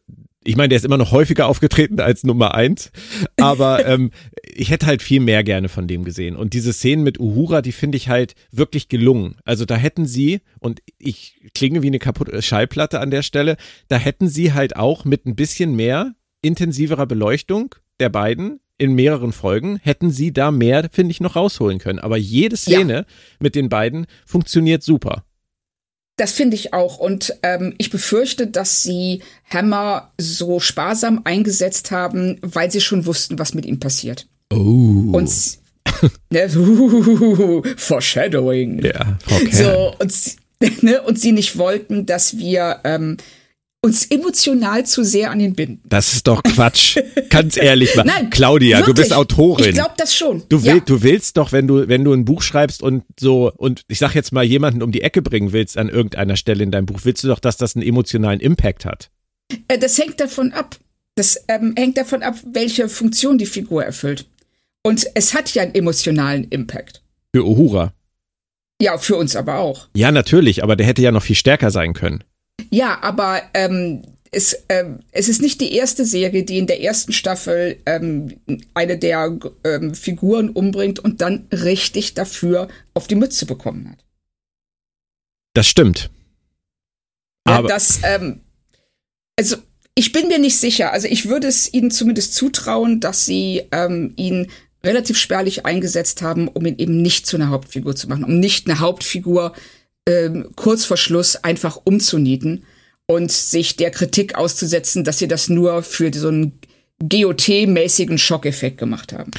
ich meine, der ist immer noch häufiger aufgetreten als Nummer eins, aber ähm, ich hätte halt viel mehr gerne von dem gesehen. Und diese Szenen mit Uhura, die finde ich halt wirklich gelungen. Also da hätten sie, und ich klinge wie eine kaputte Schallplatte an der Stelle, da hätten sie halt auch mit ein bisschen mehr intensiverer Beleuchtung der beiden in mehreren Folgen, hätten sie da mehr, finde ich, noch rausholen können. Aber jede Szene mit den beiden funktioniert super. Das finde ich auch. Und ähm, ich befürchte, dass sie Hammer so sparsam eingesetzt haben, weil sie schon wussten, was mit ihm passiert. Oh. Und ne, uh, Foreshadowing. Ja, Kern. So, und, sie- ne, und sie nicht wollten, dass wir ähm, uns emotional zu sehr an ihn binden. Das ist doch Quatsch. Ganz ehrlich mal. Nein, Claudia, du wirklich. bist Autorin. Ich glaube das schon. Du, will, ja. du willst doch, wenn du, wenn du ein Buch schreibst und so, und ich sag jetzt mal, jemanden um die Ecke bringen willst an irgendeiner Stelle in deinem Buch, willst du doch, dass das einen emotionalen Impact hat. Äh, Das hängt davon ab. Das ähm, hängt davon ab, welche Funktion die Figur erfüllt. Und es hat ja einen emotionalen Impact. Für Uhura. Ja, für uns aber auch. Ja, natürlich, aber der hätte ja noch viel stärker sein können. Ja, aber ähm, es, ähm, es ist nicht die erste Serie, die in der ersten Staffel ähm, eine der ähm, Figuren umbringt und dann richtig dafür auf die Mütze bekommen hat. Das stimmt. Ja, Aber das, ähm, also ich bin mir nicht sicher. Also ich würde es ihnen zumindest zutrauen, dass sie ähm, ihn relativ spärlich eingesetzt haben, um ihn eben nicht zu einer Hauptfigur zu machen, um nicht eine Hauptfigur ähm, kurz vor Schluss einfach umzunieten und sich der Kritik auszusetzen, dass sie das nur für so einen GOT-mäßigen Schockeffekt gemacht haben.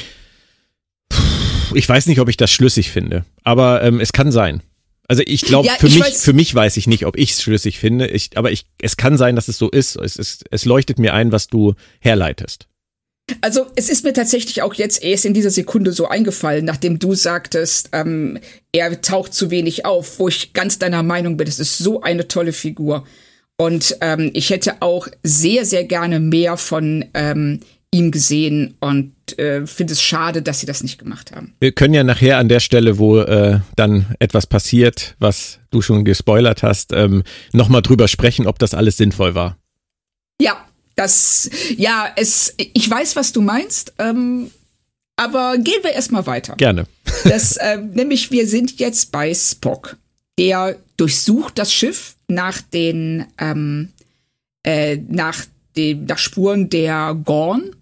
ich weiß nicht, ob ich das schlüssig finde. Aber ähm, es kann sein. Also ich glaube, Ja, für ich mich, weiß- für mich weiß ich nicht, ob ich es schlüssig finde. Ich, aber ich, es kann sein, dass es so ist. Es, ist. es leuchtet mir ein, was du herleitest. Also es ist mir tatsächlich auch jetzt erst in dieser Sekunde so eingefallen, nachdem du sagtest, ähm, er taucht zu wenig auf, wo ich ganz deiner Meinung bin, es ist so eine tolle Figur. Und ähm, ich hätte auch sehr, sehr gerne mehr von ähm, ihm gesehen und äh, finde es schade, dass sie das nicht gemacht haben. Wir können ja nachher an der Stelle, wo äh, dann etwas passiert, was du schon gespoilert hast, ähm, nochmal drüber sprechen, ob das alles sinnvoll war. Ja, das, ja, es, ich weiß, was du meinst, ähm, aber gehen wir erstmal weiter. Gerne. das, äh, nämlich, wir sind jetzt bei Spock. Der durchsucht das Schiff nach den, ähm, äh, nach dem, nach Spuren der Gorn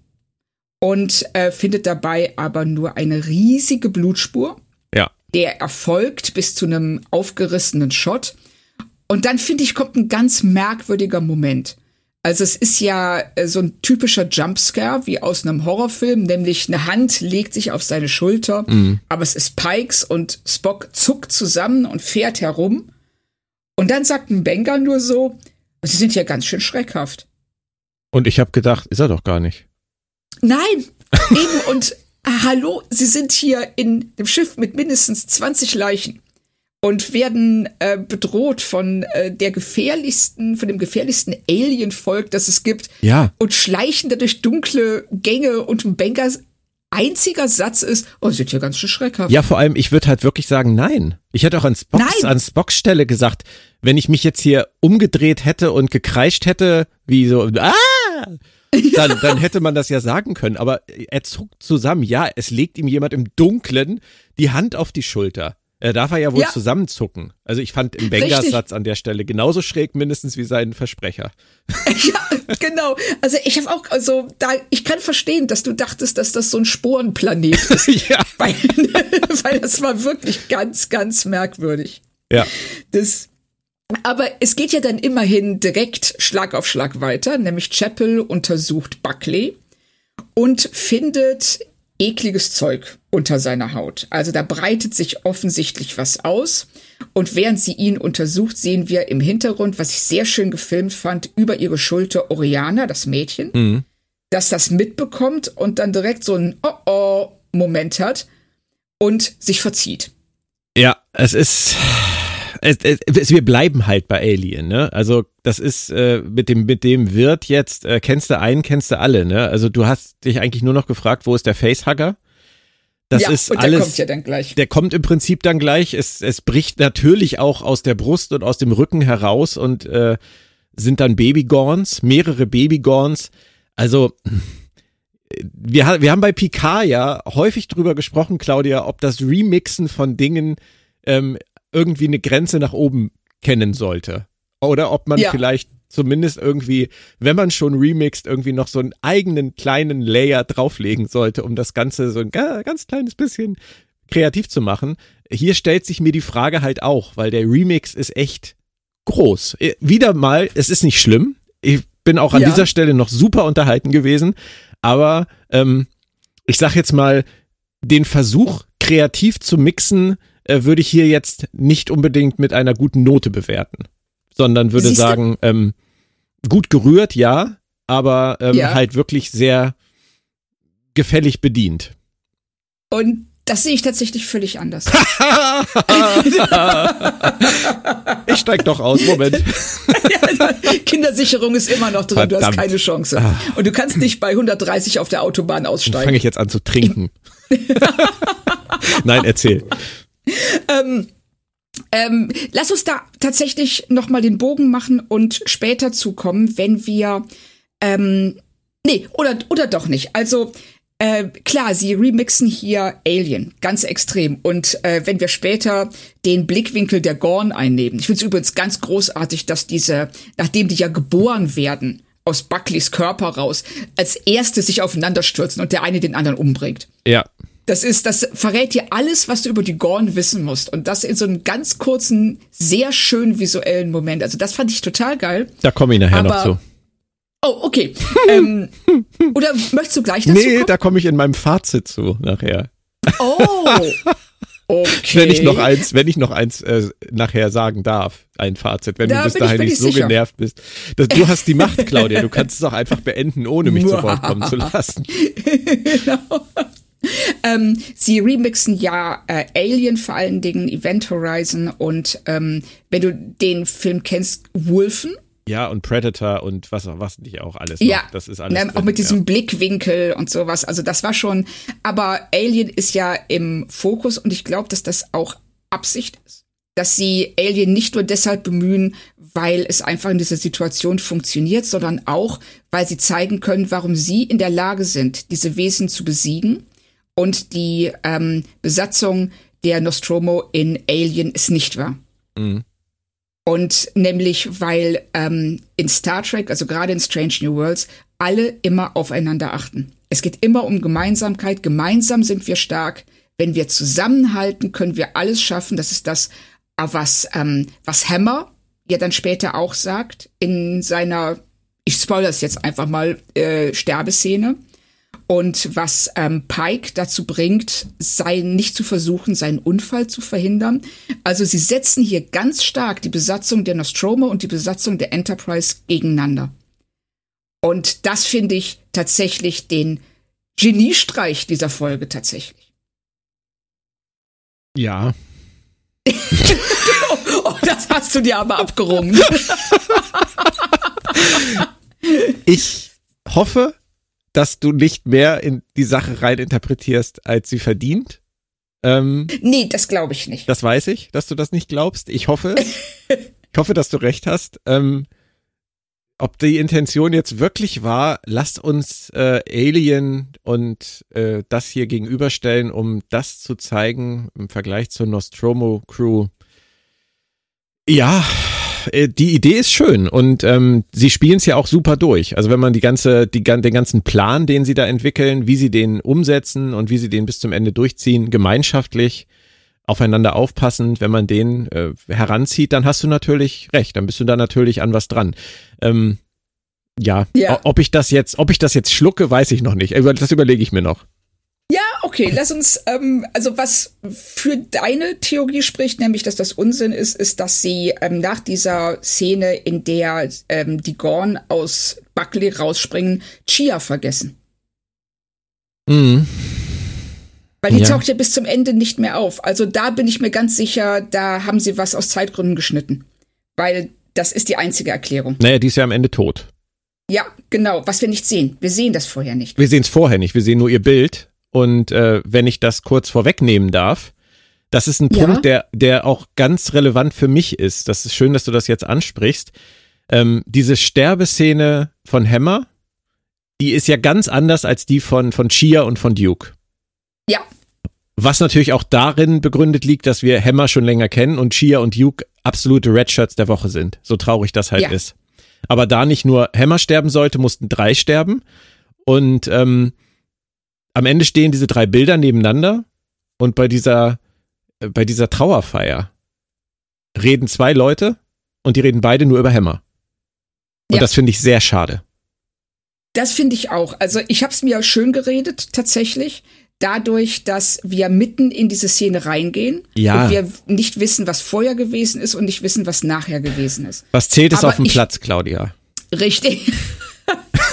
und äh, findet dabei aber nur eine riesige Blutspur. Ja. Der erfolgt bis zu einem aufgerissenen Shot. Und dann finde ich, kommt ein ganz merkwürdiger Moment. Also es ist ja äh, so ein typischer Jumpscare wie aus einem Horrorfilm, nämlich eine Hand legt sich auf seine Schulter, mhm. aber es ist Pikes und Spock zuckt zusammen und fährt herum. Und dann sagt ein Benga nur so, sie sind ja ganz schön schreckhaft. Und ich habe gedacht, ist er doch gar nicht. Nein, eben und hallo, sie sind hier in dem Schiff mit mindestens 20 Leichen und werden äh, bedroht von äh, der gefährlichsten, von dem gefährlichsten Alien-Volk, das es gibt. Ja. Und schleichen da durch dunkle Gänge und ein Bankers einziger Satz ist, oh, sind ja ganz schön schreckhaft. Ja, vor allem, ich würde halt wirklich sagen, nein. Ich hätte auch an Spocks, an Spocks Stelle gesagt, wenn ich mich jetzt hier umgedreht hätte und gekreischt hätte, wie so, ah! Dann, dann hätte man das ja sagen können, aber er zuckt zusammen. Ja, es legt ihm jemand im Dunkeln die Hand auf die Schulter. Er darf er ja wohl ja. zusammenzucken. Also ich fand im Bengers Satz an der Stelle genauso schräg mindestens wie sein Versprecher. Ja, genau. Also ich habe auch, also da, ich kann verstehen, dass du dachtest, dass das so ein Sporenplanet ist. ja. Weil, weil das war wirklich ganz, ganz merkwürdig. Ja. Das, aber es geht ja dann immerhin direkt Schlag auf Schlag weiter, nämlich Chapel untersucht Buckley und findet ekliges Zeug unter seiner Haut. Also da breitet sich offensichtlich was aus. Und während sie ihn untersucht, sehen wir im Hintergrund, was ich sehr schön gefilmt fand, über ihre Schulter Oriana, das Mädchen, mhm. dass das mitbekommt und dann direkt so ein Oh-oh-Moment hat und sich verzieht. Ja, es ist es, es, wir bleiben halt bei Alien, ne? Also das ist äh, mit dem mit dem Wirt jetzt äh, kennst du einen, kennst du alle, ne? Also du hast dich eigentlich nur noch gefragt, wo ist der Facehugger? Das ja, ist und alles. Der kommt ja dann gleich. Der kommt im Prinzip dann gleich. Es, es bricht natürlich auch aus der Brust und aus dem Rücken heraus und äh, sind dann Babygorns, mehrere Babygorns. Also wir, wir haben bei Picard ja häufig drüber gesprochen, Claudia, ob das Remixen von Dingen ähm, irgendwie eine Grenze nach oben kennen sollte. Oder ob man ja. vielleicht zumindest irgendwie, wenn man schon remixt, irgendwie noch so einen eigenen kleinen Layer drauflegen sollte, um das Ganze so ein ganz kleines bisschen kreativ zu machen. Hier stellt sich mir die Frage halt auch, weil der Remix ist echt groß. Äh, wieder mal, es ist nicht schlimm. Ich bin auch an ja. dieser Stelle noch super unterhalten gewesen, aber ähm, ich sag jetzt mal, den Versuch, kreativ zu mixen, äh, würde ich hier jetzt nicht unbedingt mit einer guten Note bewerten, sondern würde Siehste? sagen, ähm, gut gerührt, ja, aber ähm, ja. halt wirklich sehr gefällig bedient. Und das sehe ich tatsächlich völlig anders. ich steig doch aus, Moment. Kindersicherung ist immer noch drin, Verdammt. du hast keine Chance. Ah. Und du kannst nicht bei 130 auf der Autobahn aussteigen. Fange ich jetzt an zu trinken. Nein, erzähl. ähm, ähm, lass uns da tatsächlich noch mal den Bogen machen und später zukommen, wenn wir ähm, nee oder oder doch nicht. Also äh, klar, sie remixen hier Alien ganz extrem und äh, wenn wir später den Blickwinkel der Gorn einnehmen, ich finde es übrigens ganz großartig, dass diese, nachdem die ja geboren werden aus Buckleys Körper raus, als erste sich aufeinander stürzen und der eine den anderen umbringt. Ja. Das ist, das verrät dir alles, was du über die Gorn wissen musst. Und das in so einem ganz kurzen, sehr schönen visuellen Moment. Also das fand ich total geil. Da komme ich nachher Aber, noch zu. Oh, okay. ähm, oder möchtest du gleich dazu Nee, kommen? da komme ich in meinem Fazit zu nachher. Oh. Okay. wenn ich noch eins, wenn ich noch eins äh, nachher sagen darf, ein Fazit, wenn da du bis dahin nicht so sicher. genervt bist. Das, du hast die Macht, Claudia. Du kannst es auch einfach beenden, ohne mich zu Wort kommen zu lassen. genau. Ähm, sie remixen ja äh, Alien vor allen Dingen, Event Horizon und ähm, wenn du den Film kennst, Wolfen. Ja, und Predator und was, was nicht auch alles. Ja, noch. das ist alles. Ne, auch mit diesem ja. Blickwinkel und sowas. Also das war schon. Aber Alien ist ja im Fokus und ich glaube, dass das auch Absicht ist. Dass sie Alien nicht nur deshalb bemühen, weil es einfach in dieser Situation funktioniert, sondern auch, weil sie zeigen können, warum sie in der Lage sind, diese Wesen zu besiegen und die ähm, Besatzung der Nostromo in Alien es nicht war. Mhm. Und nämlich, weil ähm, in Star Trek, also gerade in Strange New Worlds, alle immer aufeinander achten. Es geht immer um Gemeinsamkeit. Gemeinsam sind wir stark. Wenn wir zusammenhalten, können wir alles schaffen. Das ist das, was, ähm, was Hammer ja dann später auch sagt in seiner, ich spoilere es jetzt einfach mal, äh, Sterbeszene. Und was ähm, Pike dazu bringt, sei nicht zu versuchen, seinen Unfall zu verhindern. Also sie setzen hier ganz stark die Besatzung der Nostromo und die Besatzung der Enterprise gegeneinander. Und das finde ich tatsächlich den Geniestreich dieser Folge tatsächlich. Ja. oh, das hast du dir aber abgerungen. ich hoffe, dass du nicht mehr in die Sache rein interpretierst, als sie verdient. Ähm, nee, das glaube ich nicht. Das weiß ich, dass du das nicht glaubst. Ich hoffe, ich hoffe, dass du recht hast. Ähm, ob die Intention jetzt wirklich war, lass uns äh, Alien und äh, das hier gegenüberstellen, um das zu zeigen im Vergleich zur Nostromo Crew. Ja, die Idee ist schön und ähm, sie spielen es ja auch super durch. Also wenn man die ganze, die, den ganzen Plan, den sie da entwickeln, wie sie den umsetzen und wie sie den bis zum Ende durchziehen, gemeinschaftlich aufeinander aufpassend, wenn man den äh, heranzieht, dann hast du natürlich recht, dann bist du da natürlich an was dran. Ähm, ja, ja, ob ich das jetzt, ob ich das jetzt schlucke, weiß ich noch nicht. Das überlege ich mir noch. Okay, lass uns, ähm, also was für deine Theorie spricht, nämlich dass das Unsinn ist, ist, dass sie ähm, nach dieser Szene, in der ähm, die Gorn aus Buckley rausspringen, Chia vergessen. Mhm. Weil die ja. taucht ja bis zum Ende nicht mehr auf. Also da bin ich mir ganz sicher, da haben sie was aus Zeitgründen geschnitten. Weil das ist die einzige Erklärung. Naja, die ist ja am Ende tot. Ja, genau, was wir nicht sehen. Wir sehen das vorher nicht. Wir sehen es vorher nicht. Wir sehen nur ihr Bild und äh, wenn ich das kurz vorwegnehmen darf, das ist ein ja. Punkt, der, der auch ganz relevant für mich ist. Das ist schön, dass du das jetzt ansprichst. Ähm, diese Sterbeszene von Hammer, die ist ja ganz anders als die von, von Chia und von Duke. Ja. Was natürlich auch darin begründet liegt, dass wir Hammer schon länger kennen und Chia und Duke absolute Redshirts der Woche sind. So traurig das halt ja. ist. Aber da nicht nur Hammer sterben sollte, mussten drei sterben. Und ähm, am Ende stehen diese drei Bilder nebeneinander und bei dieser, äh, bei dieser Trauerfeier reden zwei Leute und die reden beide nur über Hämmer. Und ja. das finde ich sehr schade. Das finde ich auch. Also ich habe es mir schön geredet, tatsächlich. Dadurch, dass wir mitten in diese Szene reingehen ja. und wir nicht wissen, was vorher gewesen ist und nicht wissen, was nachher gewesen ist. Was zählt es auf dem Platz, Claudia? Richtig.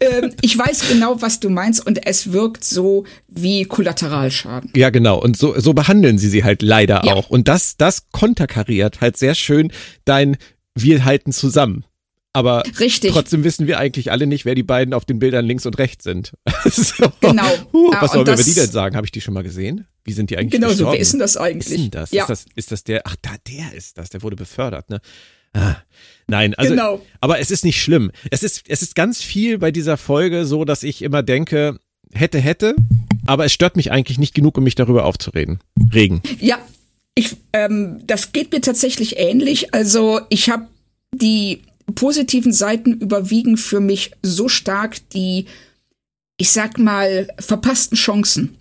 ähm, ich weiß genau, was du meinst und es wirkt so wie Kollateralschaden. Ja, genau. Und so, so behandeln sie sie halt leider ja. auch. Und das, das konterkariert halt sehr schön dein Wir halten zusammen. Aber Richtig. trotzdem wissen wir eigentlich alle nicht, wer die beiden auf den Bildern links und rechts sind. so. Genau. Uh, was sollen wir über die denn sagen? Habe ich die schon mal gesehen? Wie sind die eigentlich Genau, gestorben? so, wer ist denn das eigentlich? Ist, denn das? Ja. Ist, das, ist das der? Ach, da, der ist das. Der wurde befördert, ne? Ah, nein, also, genau. aber es ist nicht schlimm. Es ist, es ist ganz viel bei dieser Folge so, dass ich immer denke, hätte, hätte, aber es stört mich eigentlich nicht genug, um mich darüber aufzureden. Regen. Ja, ich, ähm, das geht mir tatsächlich ähnlich. Also ich habe die positiven Seiten überwiegen für mich so stark die, ich sag mal, verpassten Chancen.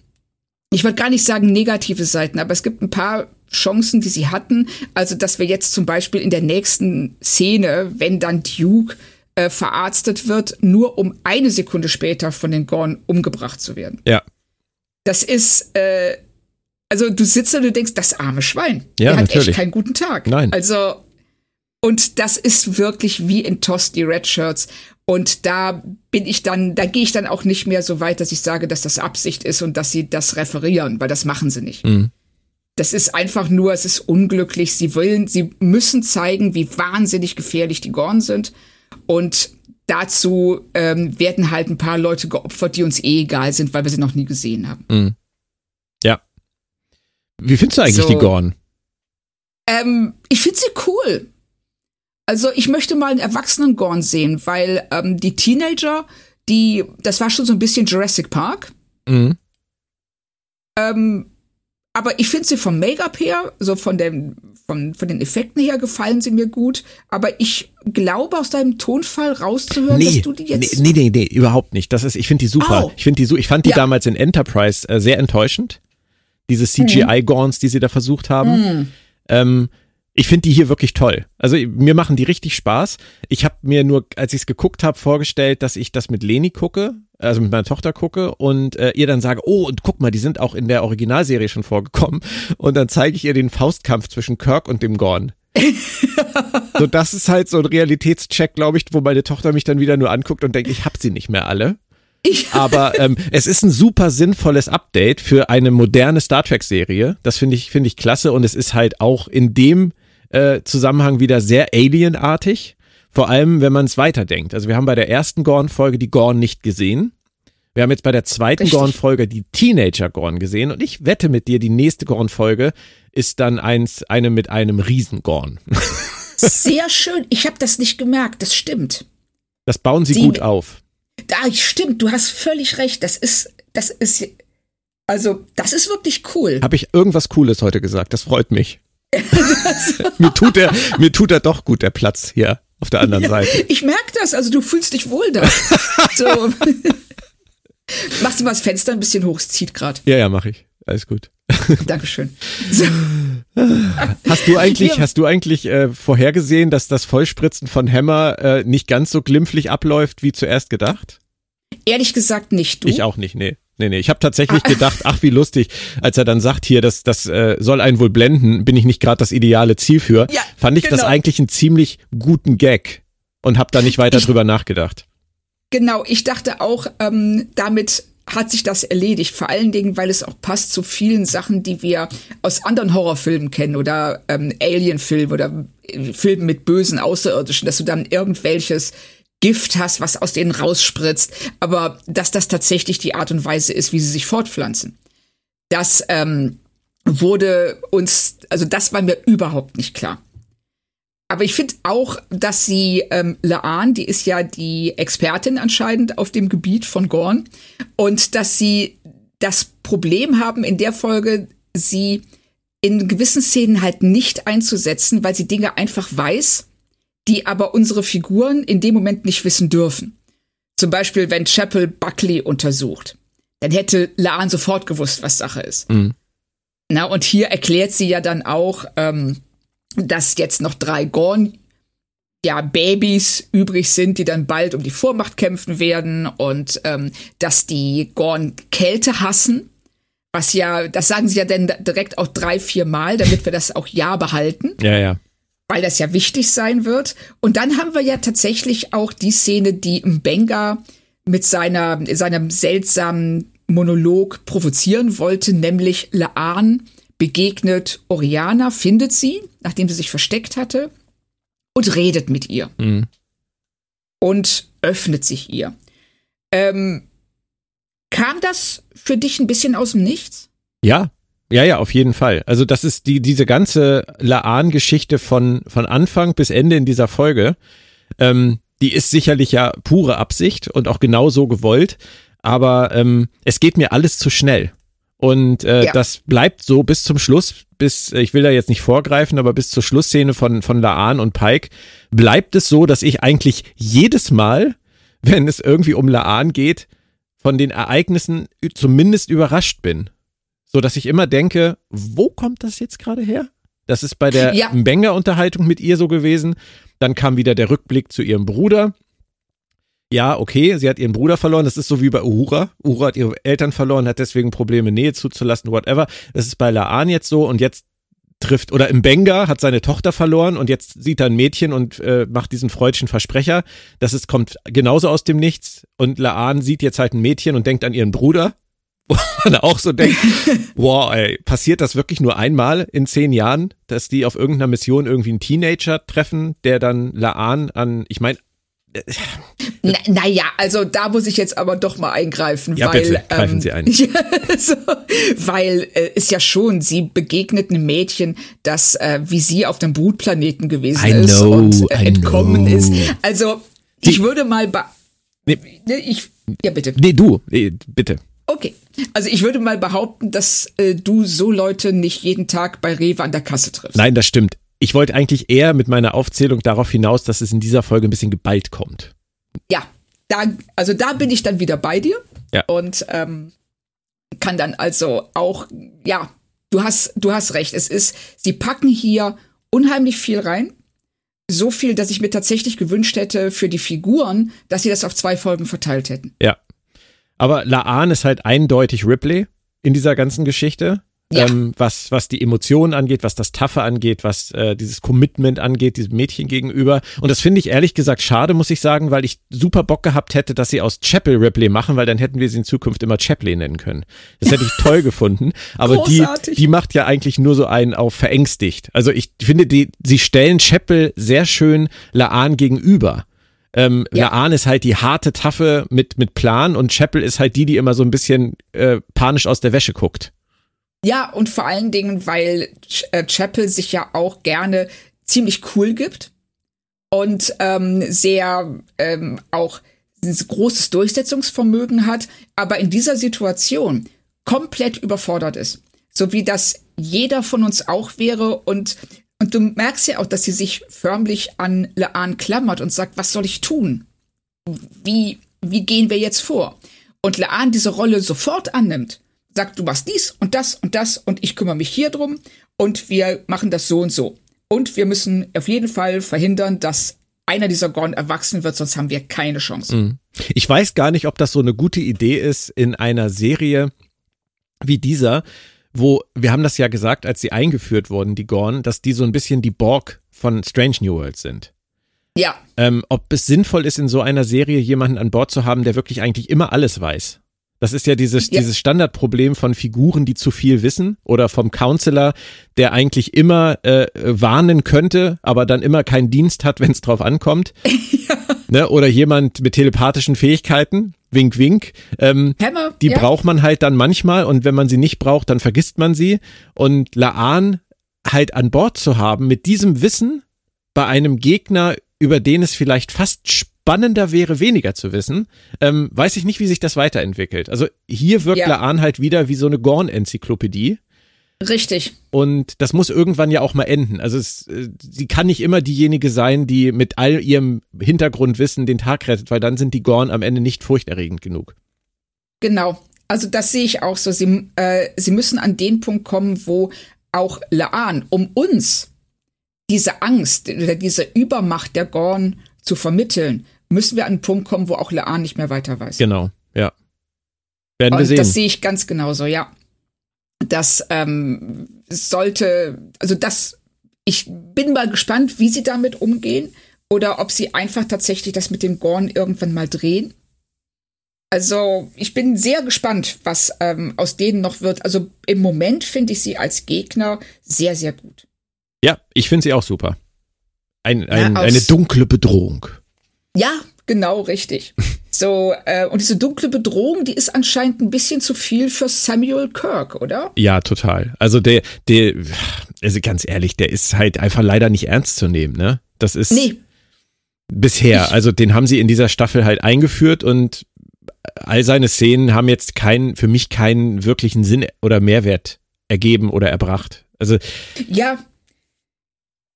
Ich wollte gar nicht sagen negative Seiten, aber es gibt ein paar Chancen, die sie hatten. Also, dass wir jetzt zum Beispiel in der nächsten Szene, wenn dann Duke äh, verarztet wird, nur um eine Sekunde später von den Gorn umgebracht zu werden. Ja. Das ist, äh, also du sitzt und du denkst, das arme Schwein. Ja, der hat natürlich. echt keinen guten Tag. Nein. Also, und das ist wirklich wie in Toss die Red Shirts. Und da bin ich dann, da gehe ich dann auch nicht mehr so weit, dass ich sage, dass das Absicht ist und dass sie das referieren, weil das machen sie nicht. Mhm. Das ist einfach nur, es ist unglücklich. Sie wollen, sie müssen zeigen, wie wahnsinnig gefährlich die Gorn sind. Und dazu ähm, werden halt ein paar Leute geopfert, die uns eh egal sind, weil wir sie noch nie gesehen haben. Mhm. Ja. Wie findest du eigentlich so, die Gorn? Ähm, ich finde sie cool. Also ich möchte mal einen erwachsenen Gorn sehen, weil ähm, die Teenager, die, das war schon so ein bisschen Jurassic Park. Mhm. Ähm, aber ich finde sie vom Make-up her, so von, dem, von, von den Effekten her, gefallen sie mir gut. Aber ich glaube, aus deinem Tonfall rauszuhören, nee, dass du die jetzt. Nee, nee, nee, überhaupt nicht. Das ist, ich finde die super. Oh. Ich finde die Ich fand die ja. damals in Enterprise äh, sehr enttäuschend. Diese CGI-Gorns, die sie da versucht haben. Mhm. Ähm, ich finde die hier wirklich toll. Also mir machen die richtig Spaß. Ich habe mir nur, als ich es geguckt habe, vorgestellt, dass ich das mit Leni gucke, also mit meiner Tochter gucke und äh, ihr dann sage, oh, und guck mal, die sind auch in der Originalserie schon vorgekommen. Und dann zeige ich ihr den Faustkampf zwischen Kirk und dem Gorn. so, das ist halt so ein Realitätscheck, glaube ich, wo meine Tochter mich dann wieder nur anguckt und denkt, ich hab sie nicht mehr alle. Aber ähm, es ist ein super sinnvolles Update für eine moderne Star Trek-Serie. Das finde ich, finde ich klasse und es ist halt auch in dem äh, Zusammenhang wieder sehr alienartig. Vor allem, wenn man es weiterdenkt. Also wir haben bei der ersten Gorn-Folge die Gorn nicht gesehen. Wir haben jetzt bei der zweiten Gorn-Folge die Teenager-Gorn gesehen und ich wette mit dir, die nächste Gorn-Folge ist dann eins, eine mit einem Riesengorn. Sehr schön. Ich habe das nicht gemerkt. Das stimmt. Das bauen sie, sie gut auf. Da stimmt. Du hast völlig recht. Das ist, das ist, also das ist wirklich cool. Habe ich irgendwas Cooles heute gesagt? Das freut mich. mir, tut er, mir tut er doch gut, der Platz hier auf der anderen ja, Seite. Ich merke das, also du fühlst dich wohl da. so. Machst du mal das Fenster ein bisschen hoch, es zieht gerade. Ja, ja, mache ich. Alles gut. Dankeschön. So. Hast du eigentlich, ja. hast du eigentlich äh, vorhergesehen, dass das Vollspritzen von Hammer äh, nicht ganz so glimpflich abläuft wie zuerst gedacht? Ehrlich gesagt nicht, du. Ich auch nicht, nee. Nee, nee, ich habe tatsächlich ah. gedacht, ach wie lustig, als er dann sagt hier, das, das äh, soll einen wohl blenden, bin ich nicht gerade das ideale Ziel für, ja, fand ich genau. das eigentlich einen ziemlich guten Gag und habe da nicht weiter ich, drüber nachgedacht. Genau, ich dachte auch, ähm, damit hat sich das erledigt, vor allen Dingen, weil es auch passt zu vielen Sachen, die wir aus anderen Horrorfilmen kennen oder ähm, Alien-Filmen oder äh, Filmen mit bösen Außerirdischen, dass du dann irgendwelches Gift hast, was aus denen rausspritzt, aber dass das tatsächlich die Art und Weise ist, wie sie sich fortpflanzen. Das ähm, wurde uns, also das war mir überhaupt nicht klar. Aber ich finde auch, dass sie ähm, Laan, die ist ja die Expertin anscheinend auf dem Gebiet von Gorn, und dass sie das Problem haben in der Folge, sie in gewissen Szenen halt nicht einzusetzen, weil sie Dinge einfach weiß die aber unsere Figuren in dem Moment nicht wissen dürfen. Zum Beispiel, wenn Chapel Buckley untersucht, dann hätte Laan sofort gewusst, was Sache ist. Mhm. Na, und hier erklärt sie ja dann auch, ähm, dass jetzt noch drei Gorn, ja, Babys übrig sind, die dann bald um die Vormacht kämpfen werden und ähm, dass die Gorn Kälte hassen. Was ja, das sagen sie ja dann direkt auch drei, vier Mal, damit wir das auch ja behalten. Ja, ja weil das ja wichtig sein wird. Und dann haben wir ja tatsächlich auch die Szene, die Mbenga mit seiner, seinem seltsamen Monolog provozieren wollte, nämlich Laan begegnet Oriana, findet sie, nachdem sie sich versteckt hatte, und redet mit ihr. Mhm. Und öffnet sich ihr. Ähm, kam das für dich ein bisschen aus dem Nichts? Ja, ja, ja, auf jeden Fall. Also das ist die diese ganze Laan-Geschichte von von Anfang bis Ende in dieser Folge. Ähm, die ist sicherlich ja pure Absicht und auch genau so gewollt. Aber ähm, es geht mir alles zu schnell. Und äh, ja. das bleibt so bis zum Schluss, bis, ich will da jetzt nicht vorgreifen, aber bis zur Schlussszene von, von Laan und Pike bleibt es so, dass ich eigentlich jedes Mal, wenn es irgendwie um Laan geht, von den Ereignissen zumindest überrascht bin so dass ich immer denke, wo kommt das jetzt gerade her? Das ist bei der ja. Mbenga-Unterhaltung mit ihr so gewesen. Dann kam wieder der Rückblick zu ihrem Bruder. Ja, okay, sie hat ihren Bruder verloren. Das ist so wie bei Uhura. Uhura hat ihre Eltern verloren, hat deswegen Probleme, Nähe zuzulassen, whatever. Das ist bei Laan jetzt so und jetzt trifft, oder im Benga hat seine Tochter verloren und jetzt sieht er ein Mädchen und äh, macht diesen freudschen Versprecher. Das ist, kommt genauso aus dem Nichts. Und Laan sieht jetzt halt ein Mädchen und denkt an ihren Bruder Wo man auch so denkt, wow, ey, passiert das wirklich nur einmal in zehn Jahren, dass die auf irgendeiner Mission irgendwie einen Teenager treffen, der dann Laan an, ich meine, na, naja, also da muss ich jetzt aber doch mal eingreifen, ja, weil bitte, greifen ähm, Sie ein. so, weil äh, ist ja schon, sie begegnet einem Mädchen, das äh, wie sie auf dem Brutplaneten gewesen I ist know, und äh, entkommen know. ist. Also Die- ich würde mal Nee. Ne, ich ja bitte. Nee, du, nee, bitte. Okay. Also ich würde mal behaupten, dass äh, du so Leute nicht jeden Tag bei Rewe an der Kasse triffst. Nein, das stimmt. Ich wollte eigentlich eher mit meiner Aufzählung darauf hinaus, dass es in dieser Folge ein bisschen geballt kommt. Ja, da, also da bin ich dann wieder bei dir. Ja. Und ähm, kann dann also auch, ja, du hast, du hast recht. Es ist, sie packen hier unheimlich viel rein. So viel, dass ich mir tatsächlich gewünscht hätte für die Figuren, dass sie das auf zwei Folgen verteilt hätten. Ja. Aber Laan ist halt eindeutig Ripley in dieser ganzen Geschichte. Ja. Ähm, was, was die Emotionen angeht, was das Taffe angeht, was äh, dieses Commitment angeht, diesem Mädchen gegenüber. Und das finde ich ehrlich gesagt schade, muss ich sagen, weil ich super Bock gehabt hätte, dass sie aus Chapel Ripley machen, weil dann hätten wir sie in Zukunft immer Chapley nennen können. Das hätte ich toll gefunden. Aber die, die macht ja eigentlich nur so einen auf verängstigt. Also ich finde, die, sie stellen Chapel sehr schön Laan gegenüber. Ähm, Ja. Laan ist halt die harte Taffe mit, mit Plan und Chapel ist halt die, die immer so ein bisschen äh, panisch aus der Wäsche guckt. Ja, und vor allen Dingen, weil Ch äh, Chapel sich ja auch gerne ziemlich cool gibt und ähm, sehr ähm, auch ein großes Durchsetzungsvermögen hat, aber in dieser Situation komplett überfordert ist. So wie das jeder von uns auch wäre und und du merkst ja auch, dass sie sich förmlich an Laan klammert und sagt, was soll ich tun? Wie, wie gehen wir jetzt vor? Und Laan diese Rolle sofort annimmt, sagt, du machst dies und das und das und ich kümmere mich hier drum und wir machen das so und so. Und wir müssen auf jeden Fall verhindern, dass einer dieser Gorn erwachsen wird, sonst haben wir keine Chance. Ich weiß gar nicht, ob das so eine gute Idee ist in einer Serie wie dieser, wo, wir haben das ja gesagt, als sie eingeführt wurden, die Gorn, dass die so ein bisschen die Borg von Strange New World sind. Ja, Ähm, ob es sinnvoll ist, in so einer Serie jemanden an Bord zu haben, der wirklich eigentlich immer alles weiß. Das ist ja dieses, Ja. dieses Standardproblem von Figuren, die zu viel wissen oder vom Counselor, der eigentlich immer äh, warnen könnte, aber dann immer keinen Dienst hat, wenn es drauf ankommt. Ne? Oder jemand mit telepathischen Fähigkeiten, wink, wink. Ähm, Hammer. die ja. braucht man halt dann manchmal und wenn man sie nicht braucht, dann vergisst man sie. Und Laan halt an Bord zu haben mit diesem Wissen bei einem Gegner, über den es vielleicht fast spannender wäre, weniger zu wissen, ähm, weiß ich nicht, wie sich das weiterentwickelt. Also hier wirkt Ja. Laan halt wieder wie so eine Gorn-Enzyklopädie. Richtig. Und das muss irgendwann ja auch mal enden. Also es, äh, sie kann nicht immer diejenige sein, die mit all ihrem Hintergrundwissen den Tag rettet, weil dann sind die Gorn am Ende nicht furchterregend genug. Genau. Also das sehe ich auch so. Sie, äh, sie müssen an den Punkt kommen, wo auch Laan, um uns diese Angst oder diese Übermacht der Gorn zu vermitteln, müssen wir an den Punkt kommen, wo auch Laan nicht mehr weiter weiß. Genau, ja. Werden wir Und sehen. das sehe ich ganz genauso, ja. Das ähm, sollte, also das, ich bin mal gespannt, wie sie damit umgehen oder ob sie einfach tatsächlich das mit den Gorn irgendwann mal drehen. Also ich bin sehr gespannt, was ähm, aus denen noch wird. Also im Moment finde ich sie als Gegner sehr, sehr gut. Ja, ich finde sie auch super. Ein, ein, aus- eine dunkle Bedrohung. Ja, genau, richtig. So, äh, und diese dunkle Bedrohung, die ist anscheinend ein bisschen zu viel für Samuel Kirk, oder? Ja, total. Also der, der, also ganz ehrlich, der ist halt einfach leider nicht ernst zu nehmen, ne? Das ist Nee, bisher. Ich- also den haben sie in dieser Staffel halt eingeführt und all seine Szenen haben jetzt keinen, für mich keinen wirklichen Sinn oder Mehrwert ergeben oder erbracht. Also Ja.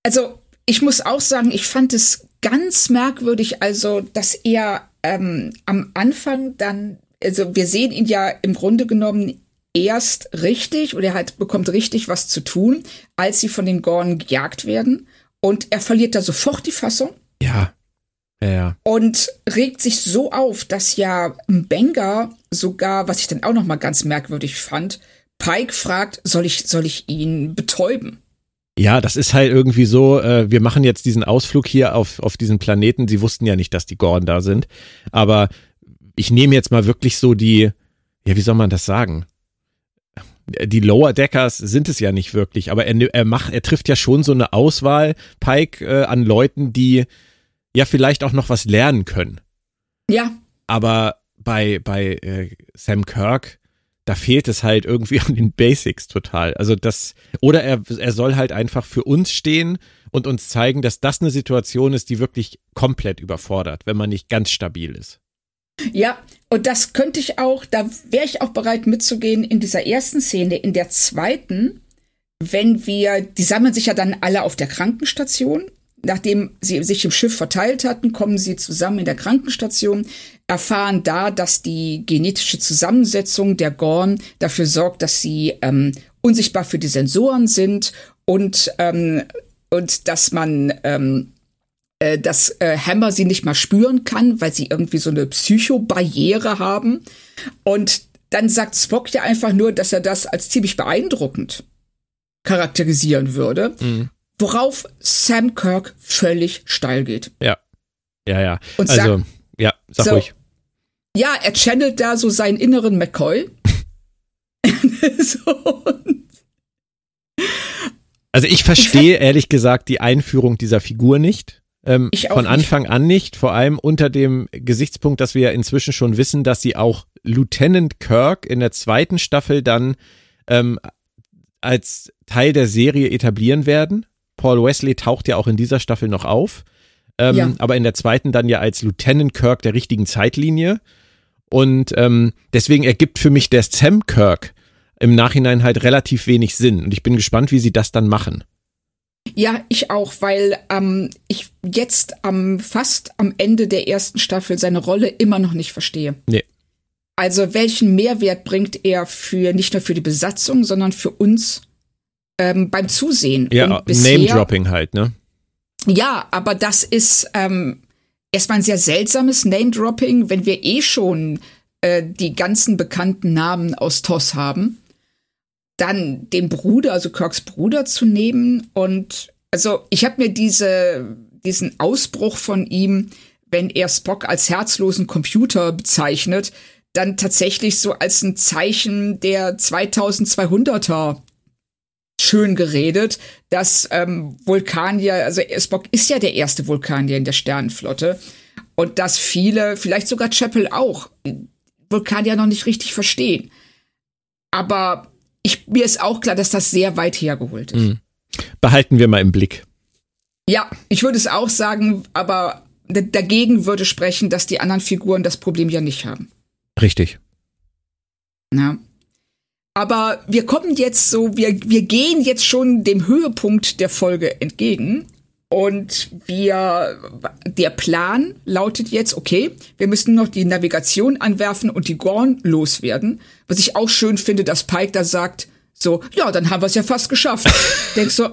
Also, ich muss auch sagen, ich fand es ganz merkwürdig, also, dass er ähm, am Anfang dann, also wir sehen ihn ja im Grunde genommen erst richtig oder er halt bekommt richtig was zu tun, als sie von den Gorn gejagt werden. Und er verliert da sofort die Fassung ja, ja, ja. und regt sich so auf, dass ja Benga sogar, was ich dann auch noch mal ganz merkwürdig fand, Pike fragt, soll ich, soll ich ihn betäuben? Ja, das ist halt irgendwie so, äh, wir machen jetzt diesen Ausflug hier auf, auf diesen Planeten. Sie wussten ja nicht, dass die Gorn da sind. Aber ich nehme jetzt mal wirklich so die, ja, wie soll man das sagen? Die Lower Deckers sind es ja nicht wirklich, aber er, er macht, er trifft ja schon so eine Auswahl, Pike, äh, an Leuten, die ja vielleicht auch noch was lernen können. Ja. Aber bei, bei äh, Sam Kirk, da fehlt es halt irgendwie an den Basics total. Also das, oder er, er soll halt einfach für uns stehen und uns zeigen, dass das eine Situation ist, die wirklich komplett überfordert, wenn man nicht ganz stabil ist. Ja, und das könnte ich auch, da wäre ich auch bereit mitzugehen in dieser ersten Szene. In der zweiten, wenn wir, die sammeln sich ja dann alle auf der Krankenstation. Nachdem sie sich im Schiff verteilt hatten, kommen sie zusammen in der Krankenstation, erfahren da, dass die genetische Zusammensetzung der Gorn dafür sorgt, dass sie ähm, unsichtbar für die Sensoren sind und, ähm, und dass man ähm, äh, dass äh, Hammer sie nicht mal spüren kann, weil sie irgendwie so eine Psychobarriere haben. Und dann sagt Spock ja einfach nur, dass er das als ziemlich beeindruckend charakterisieren würde. Mhm. Worauf Sam Kirk völlig steil geht. Ja. Ja, ja. Und also, sagt, ja, sag so, ruhig. Ja, er channelt da so seinen inneren McCoy. so. Also ich verstehe ehrlich gesagt die Einführung dieser Figur nicht. Ähm, von Anfang nicht. an nicht, vor allem unter dem Gesichtspunkt, dass wir ja inzwischen schon wissen, dass sie auch Lieutenant Kirk in der zweiten Staffel dann ähm, als Teil der Serie etablieren werden. Paul Wesley taucht ja auch in dieser Staffel noch auf, ähm, ja. aber in der zweiten dann ja als Lieutenant Kirk der richtigen Zeitlinie. Und ähm, deswegen ergibt für mich der Sam Kirk im Nachhinein halt relativ wenig Sinn. Und ich bin gespannt, wie sie das dann machen. Ja, ich auch, weil ähm, ich jetzt am fast am Ende der ersten Staffel seine Rolle immer noch nicht verstehe. Nee. Also welchen Mehrwert bringt er für nicht nur für die Besatzung, sondern für uns ähm, beim Zusehen? Ja, Name-Dropping halt, ne? Ja, aber das ist ähm, erstmal ein sehr seltsames Name-Dropping, wenn wir eh schon äh, die ganzen bekannten Namen aus TOS haben dann den Bruder, also Kirks Bruder zu nehmen. Und also ich habe mir diese, diesen Ausbruch von ihm, wenn er Spock als herzlosen Computer bezeichnet, dann tatsächlich so als ein Zeichen der 2200er schön geredet, dass ähm, Vulkanier, also Spock ist ja der erste Vulkanier in der Sternenflotte und dass viele, vielleicht sogar Chapel auch, Vulkanier noch nicht richtig verstehen. Aber ich, mir ist auch klar, dass das sehr weit hergeholt ist. Mhm. Behalten wir mal im Blick. Ja, ich würde es auch sagen, aber dagegen würde sprechen, dass die anderen Figuren das Problem ja nicht haben. Richtig. Ja. Aber wir kommen jetzt so, wir, wir gehen jetzt schon dem Höhepunkt der Folge entgegen. Und wir, der Plan lautet jetzt, okay, wir müssen noch die Navigation anwerfen und die Gorn loswerden. Was ich auch schön finde, dass Pike da sagt, so, ja, dann haben wir es ja fast geschafft. Denkst so,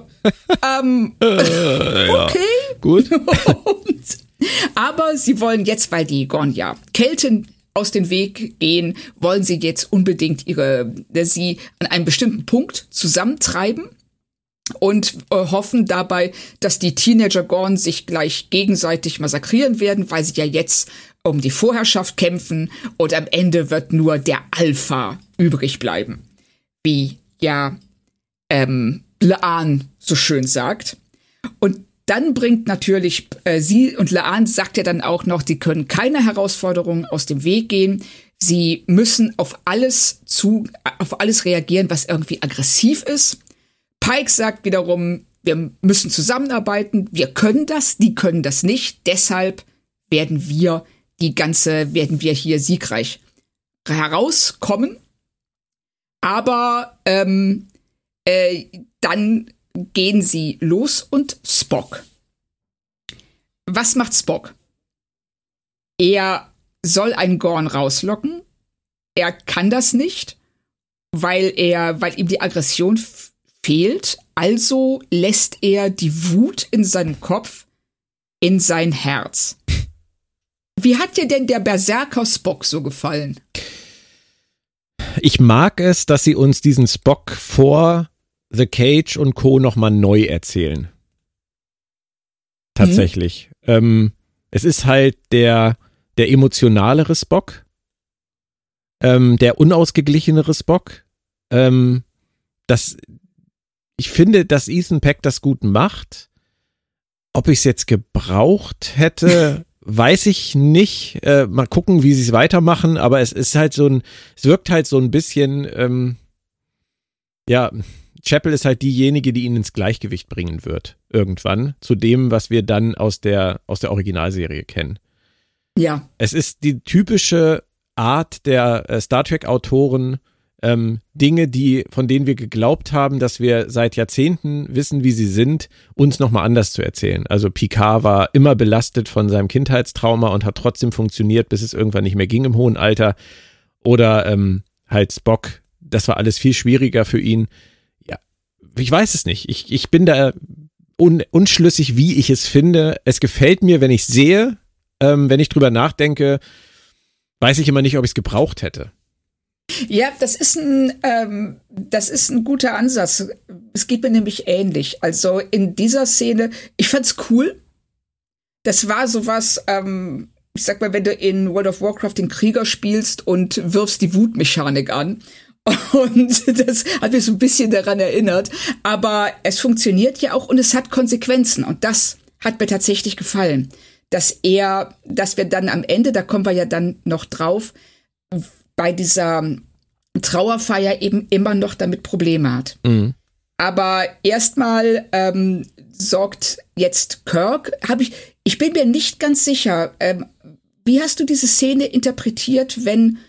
ähm, äh, okay. Ja, gut. und, aber sie wollen jetzt, weil die Gorn ja Kelten aus dem Weg gehen, wollen sie jetzt unbedingt ihre, sie an einem bestimmten Punkt zusammentreiben und äh, hoffen dabei, dass die Teenager Gorn sich gleich gegenseitig massakrieren werden, weil sie ja jetzt um die Vorherrschaft kämpfen und am Ende wird nur der Alpha übrig bleiben. Wie ja ähm, Laan so schön sagt. Dann bringt natürlich äh, sie und Laan sagt ja dann auch noch, sie können keine Herausforderungen aus dem Weg gehen. Sie müssen auf alles zu, auf alles reagieren, was irgendwie aggressiv ist. Pike sagt wiederum, wir müssen zusammenarbeiten, wir können das, die können das nicht, deshalb werden wir die ganze, werden wir hier siegreich herauskommen. Aber ähm, äh, dann gehen sie los und Spock. Was macht Spock? Er soll einen Gorn rauslocken. Er kann das nicht, weil er, weil ihm die Aggression fehlt, also lässt er die Wut in seinem Kopf in sein Herz. Wie hat dir denn der Berserker Spock so gefallen? Ich mag es, dass sie uns diesen Spock vor The Cage und Co. nochmal neu erzählen. Tatsächlich. Mhm. Ähm, es ist halt der, der emotionalere Spock. ähm, der unausgeglichenere Spock. Ähm, das, ich finde, dass Ethan Peck das gut macht. Ob ich es jetzt gebraucht hätte, weiß ich nicht. Äh, mal gucken, wie sie es weitermachen, aber es ist halt so ein, es wirkt halt so ein bisschen, ähm, ja, Chapel ist halt diejenige, die ihn ins Gleichgewicht bringen wird, irgendwann, zu dem, was wir dann aus der, aus der Originalserie kennen. Ja. Es ist die typische Art der äh, Star Trek-Autoren, ähm, Dinge, die, von denen wir geglaubt haben, dass wir seit Jahrzehnten wissen, wie sie sind, uns nochmal anders zu erzählen. Also Picard war immer belastet von seinem Kindheitstrauma und hat trotzdem funktioniert, bis es irgendwann nicht mehr ging im hohen Alter. Oder ähm, halt Spock, das war alles viel schwieriger für ihn. Ich weiß es nicht. Ich, ich bin da un, unschlüssig, wie ich es finde. Es gefällt mir, wenn ich sehe, ähm, wenn ich drüber nachdenke, weiß ich immer nicht, ob ich es gebraucht hätte. Ja, das ist ein, ähm, das ist ein guter Ansatz. Es geht mir nämlich ähnlich. Also in dieser Szene, ich fand's cool. Das war sowas, ähm, ich sag mal, wenn du in World of Warcraft den Krieger spielst und wirfst die Wutmechanik an. Und das hat mich so ein bisschen daran erinnert. Aber es funktioniert ja auch und es hat Konsequenzen. Und das hat mir tatsächlich gefallen. Dass er, dass wir dann am Ende, da kommen wir ja dann noch drauf, bei dieser Trauerfeier eben immer noch damit Probleme hat. Mhm. Aber erstmal ähm, sorgt jetzt Kirk, habe ich, ich bin mir nicht ganz sicher, ähm, wie hast du diese Szene interpretiert, wenn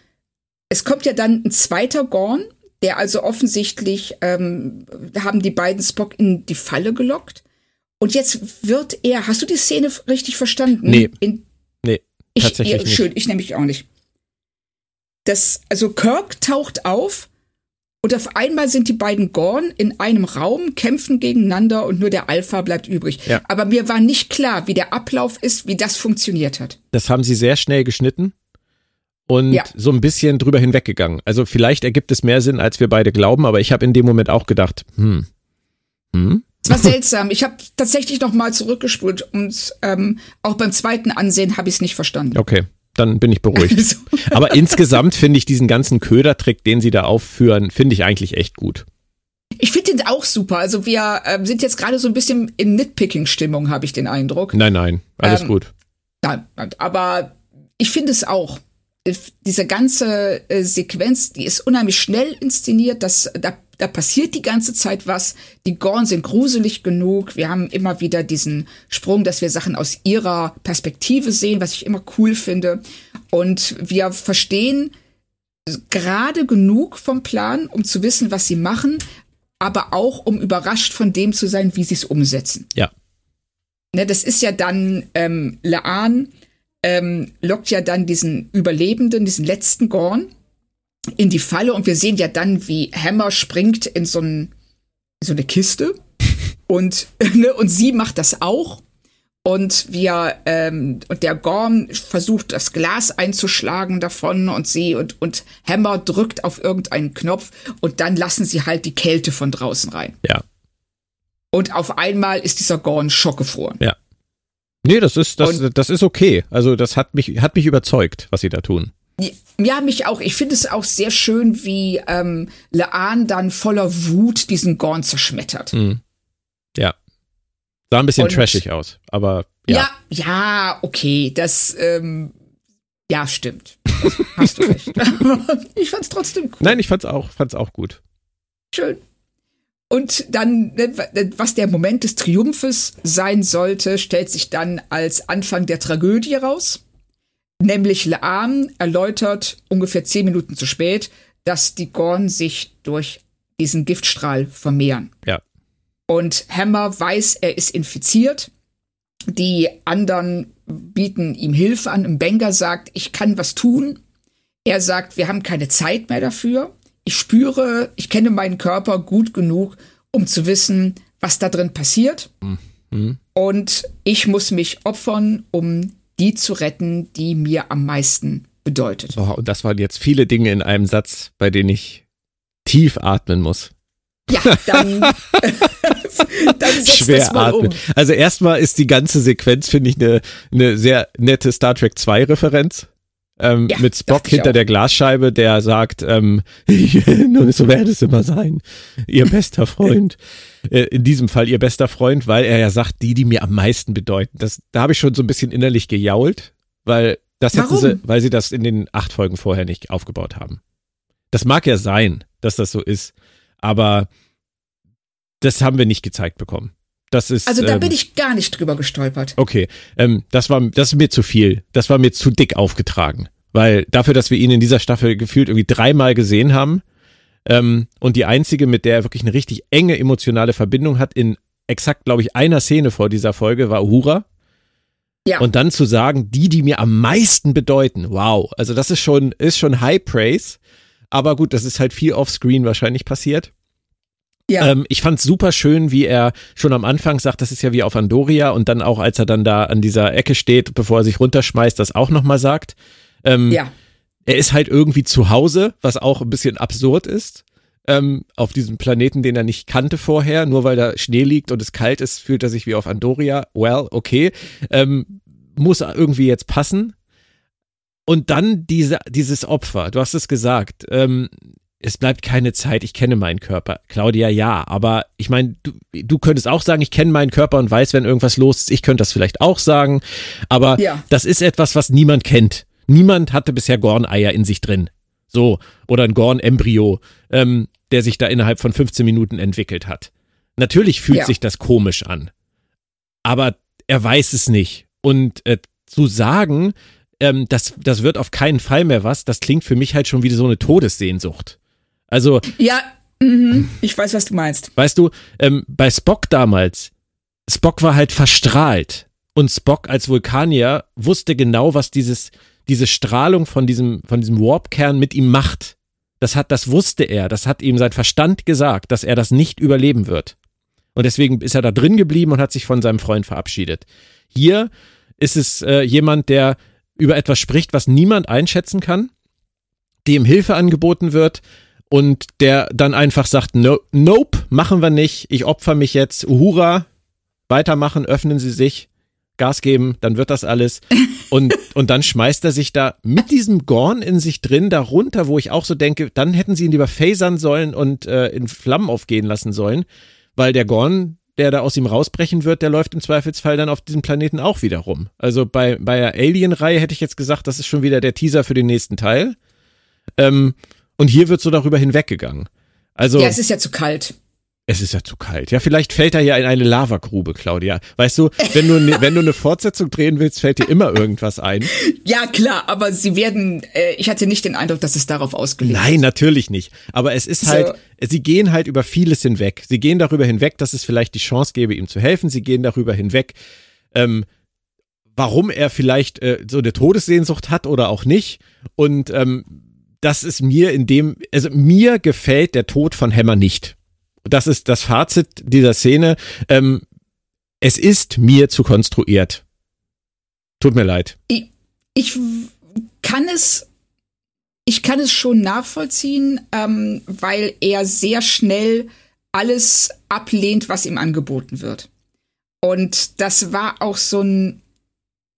es kommt ja dann ein zweiter Gorn, der also offensichtlich ähm, haben die beiden Spock in die Falle gelockt. Und jetzt wird er, hast du die Szene richtig verstanden? Nee. In, nee, tatsächlich ich, nicht. Schön, ich nämlich auch nicht das, also Kirk taucht auf und auf einmal sind die beiden Gorn in einem Raum, kämpfen gegeneinander und nur der Alpha bleibt übrig. Ja. Aber mir war nicht klar, wie der Ablauf ist, wie das funktioniert hat. Das haben sie sehr schnell geschnitten und ja. so ein bisschen drüber hinweggegangen. Also vielleicht ergibt es mehr Sinn, als wir beide glauben, aber ich habe in dem Moment auch gedacht, hm, hm. Es war seltsam. Ich habe tatsächlich noch mal zurückgespult und ähm, auch beim zweiten Ansehen habe ich es nicht verstanden. Okay dann bin ich beruhigt. Aber insgesamt finde ich diesen ganzen Ködertrick, den sie da aufführen, finde ich eigentlich echt gut. Ich finde den auch super. Also wir äh, sind jetzt gerade so ein bisschen in Nitpicking-Stimmung, habe ich den Eindruck. Nein, nein, alles ähm, gut. Nein, aber ich finde es auch. Diese ganze äh, Sequenz, die ist unheimlich schnell inszeniert. Das, da da passiert die ganze Zeit was. Die Gorn sind gruselig genug. Wir haben immer wieder diesen Sprung, dass wir Sachen aus ihrer Perspektive sehen, was ich immer cool finde. Und wir verstehen gerade genug vom Plan, um zu wissen, was sie machen, aber auch um überrascht von dem zu sein, wie sie es umsetzen. Ja. Ne, das ist ja dann ähm, Laan ähm, lockt ja dann diesen Überlebenden, diesen letzten Gorn in die Falle und wir sehen ja dann, wie Hammer springt in so, ein, so eine Kiste und, ne, und sie macht das auch. Und wir, ähm, und der Gorm versucht, das Glas einzuschlagen davon und sie und, und Hammer drückt auf irgendeinen Knopf und dann lassen sie halt die Kälte von draußen rein. Ja. Und auf einmal ist dieser Gorn schockgefroren. Ja. Nee, das ist, das, und, das ist okay. Also, das hat mich, hat mich überzeugt, was sie da tun. Ja, mich auch. Ich finde es auch sehr schön, wie ähm, Laan dann voller Wut diesen Gorn zerschmettert. Mhm. Ja. Sah ein bisschen Und, trashig aus, aber ja. Ja, ja okay, das, ähm, ja, stimmt. hast du recht. ich fand's trotzdem cool. Nein, ich fand's auch, fand's auch gut. Schön. Und dann, ne, was der Moment des Triumphes sein sollte, stellt sich dann als Anfang der Tragödie raus. Nämlich Laan erläutert ungefähr zehn Minuten zu spät, dass die Gorn sich durch diesen Giftstrahl vermehren. Ja. Und Hammer weiß, er ist infiziert. Die anderen bieten ihm Hilfe an. Und Benga sagt, ich kann was tun. Er sagt, wir haben keine Zeit mehr dafür. Ich spüre, ich kenne meinen Körper gut genug, um zu wissen, was da drin passiert. Mhm. Und ich muss mich opfern, um die zu retten, die mir am meisten bedeutet. Oh, und das waren jetzt viele Dinge in einem Satz, bei denen ich tief atmen muss. Ja, dann, dann schwer atmen. Um. Also erstmal ist die ganze Sequenz, finde ich, eine, eine sehr nette Star Trek 2 Referenz. Ähm, ja, mit Spock hinter der Glasscheibe, der sagt, ähm, nun so werde es immer sein, ihr bester Freund. äh, in diesem Fall ihr bester Freund, weil er ja sagt, die, die mir am meisten bedeuten. Das, da habe ich schon so ein bisschen innerlich gejault, weil das hätten sie, weil sie das in den acht Folgen vorher nicht aufgebaut haben. Das mag ja sein, dass das so ist, aber das haben wir nicht gezeigt bekommen. Das ist, also da ähm, bin ich gar nicht drüber gestolpert. Okay, ähm, das war das ist mir zu viel. Das war mir zu dick aufgetragen, weil dafür, dass wir ihn in dieser Staffel gefühlt irgendwie dreimal gesehen haben ähm, und die einzige, mit der er wirklich eine richtig enge emotionale Verbindung hat, in exakt, glaube ich, einer Szene vor dieser Folge war Uhura. Ja. Und dann zu sagen, die, die mir am meisten bedeuten, wow, also das ist schon ist schon High Praise. Aber gut, das ist halt viel Offscreen wahrscheinlich passiert. Ja. Ähm, ich fand super schön, wie er schon am Anfang sagt, das ist ja wie auf Andoria und dann auch, als er dann da an dieser Ecke steht, bevor er sich runterschmeißt, das auch nochmal sagt. Ähm, ja. Er ist halt irgendwie zu Hause, was auch ein bisschen absurd ist. Ähm, auf diesem Planeten, den er nicht kannte vorher, nur weil da Schnee liegt und es kalt ist, fühlt er sich wie auf Andoria. Well, okay. Ähm, muss irgendwie jetzt passen. Und dann diese, dieses Opfer, du hast es gesagt, ähm, es bleibt keine Zeit, ich kenne meinen Körper. Claudia, ja, aber ich meine, du, du könntest auch sagen, ich kenne meinen Körper und weiß, wenn irgendwas los ist. Ich könnte das vielleicht auch sagen, aber ja. das ist etwas, was niemand kennt. Niemand hatte bisher Gorn-Eier in sich drin. So, oder ein Gorn-Embryo, ähm, der sich da innerhalb von 15 Minuten entwickelt hat. Natürlich fühlt ja. sich das komisch an, aber er weiß es nicht. Und äh, zu sagen, ähm, das, das wird auf keinen Fall mehr was, das klingt für mich halt schon wie so eine Todessehnsucht. Also. Ja, mh, ich weiß, was du meinst. Weißt du, ähm, bei Spock damals, Spock war halt verstrahlt. Und Spock als Vulkanier wusste genau, was dieses, diese Strahlung von diesem, von diesem Warp-Kern mit ihm macht. Das hat, das wusste er. Das hat ihm sein Verstand gesagt, dass er das nicht überleben wird. Und deswegen ist er da drin geblieben und hat sich von seinem Freund verabschiedet. Hier ist es äh, jemand, der über etwas spricht, was niemand einschätzen kann, dem Hilfe angeboten wird, und der dann einfach sagt, no, nope, machen wir nicht, ich opfer mich jetzt, Uhura, weitermachen, öffnen Sie sich, Gas geben, dann wird das alles. Und, und dann schmeißt er sich da mit diesem Gorn in sich drin darunter, wo ich auch so denke, dann hätten sie ihn lieber phasern sollen und äh, in Flammen aufgehen lassen sollen, weil der Gorn, der da aus ihm rausbrechen wird, der läuft im Zweifelsfall dann auf diesem Planeten auch wieder rum. Also bei, bei der Alien-Reihe hätte ich jetzt gesagt, das ist schon wieder der Teaser für den nächsten Teil. Ähm, und hier wird so darüber hinweggegangen. Also, ja, es ist ja zu kalt. Es ist ja zu kalt. Ja, vielleicht fällt er ja in eine Lavagrube, Claudia. Weißt du, wenn du, ne, wenn du eine Fortsetzung drehen willst, fällt dir immer irgendwas ein. Ja, klar, aber sie werden, äh, ich hatte nicht den Eindruck, dass es darauf ausgelegt ist. Nein, natürlich nicht. Aber es ist halt, so. sie gehen halt über vieles hinweg. Sie gehen darüber hinweg, dass es vielleicht die Chance gäbe, ihm zu helfen. Sie gehen darüber hinweg, ähm, warum er vielleicht äh, so eine Todessehnsucht hat oder auch nicht. Und ähm, das ist mir in dem, also mir gefällt der Tod von Hammer nicht. Das ist das Fazit dieser Szene. Ähm, es ist mir zu konstruiert. Tut mir leid. Ich, ich kann es, ich kann es schon nachvollziehen, ähm, weil er sehr schnell alles ablehnt, was ihm angeboten wird. Und das war auch so ein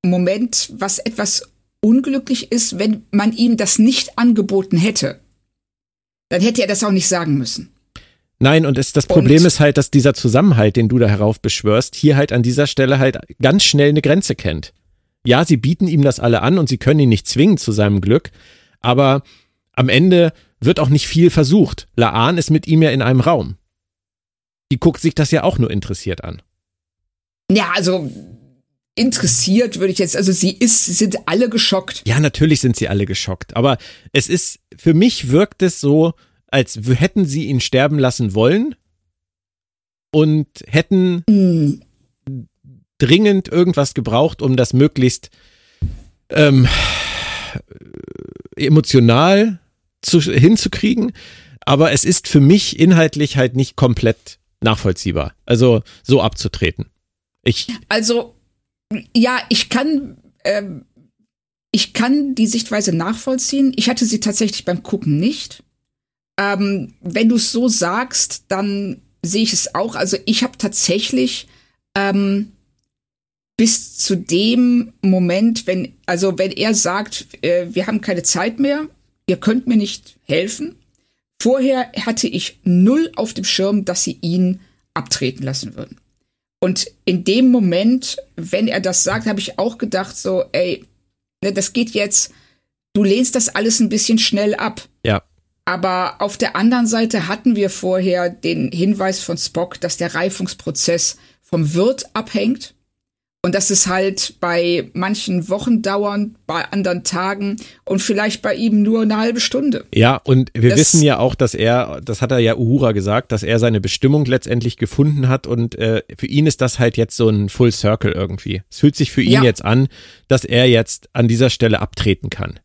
Moment, was etwas unglücklich ist, wenn man ihm das nicht angeboten hätte. Dann hätte er das auch nicht sagen müssen. Nein, und es, das Problem und, ist halt, dass dieser Zusammenhalt, den du da heraufbeschwörst, hier halt an dieser Stelle halt ganz schnell eine Grenze kennt. Ja, sie bieten ihm das alle an und sie können ihn nicht zwingen zu seinem Glück, aber am Ende wird auch nicht viel versucht. Laan ist mit ihm ja in einem Raum. Die guckt sich das ja auch nur interessiert an. Ja, also interessiert, würde ich jetzt, also sie ist, sind alle geschockt. Ja, natürlich sind sie alle geschockt, aber es ist, für mich wirkt es so, als hätten sie ihn sterben lassen wollen und hätten mm. dringend irgendwas gebraucht, um das möglichst ähm, emotional zu, hinzukriegen. Aber es ist für mich inhaltlich halt nicht komplett nachvollziehbar. Also so abzutreten. Ich also ja, ich kann, ähm, ich kann die Sichtweise nachvollziehen. Ich hatte sie tatsächlich beim Gucken nicht. Ähm, wenn du es so sagst, dann sehe ich es auch. Also ich habe tatsächlich ähm, bis zu dem Moment, wenn, also wenn er sagt, äh, wir haben keine Zeit mehr, ihr könnt mir nicht helfen. Vorher hatte ich null auf dem Schirm, dass sie ihn abtreten lassen würden. Und in dem Moment, wenn er das sagt, habe ich auch gedacht, so, ey, ne, das geht jetzt, du lehnst das alles ein bisschen schnell ab. Ja. Aber auf der anderen Seite hatten wir vorher den Hinweis von Spock, dass der Reifungsprozess vom Wirt abhängt. Und dass es halt bei manchen Wochen dauern, bei anderen Tagen und vielleicht bei ihm nur eine halbe Stunde. Ja, und wir das, wissen ja auch, dass er, das hat er ja Uhura gesagt, dass er seine Bestimmung letztendlich gefunden hat und äh, für ihn ist das halt jetzt so ein Full Circle irgendwie. Es fühlt sich für ihn ja. jetzt an, dass er jetzt an dieser Stelle abtreten kann.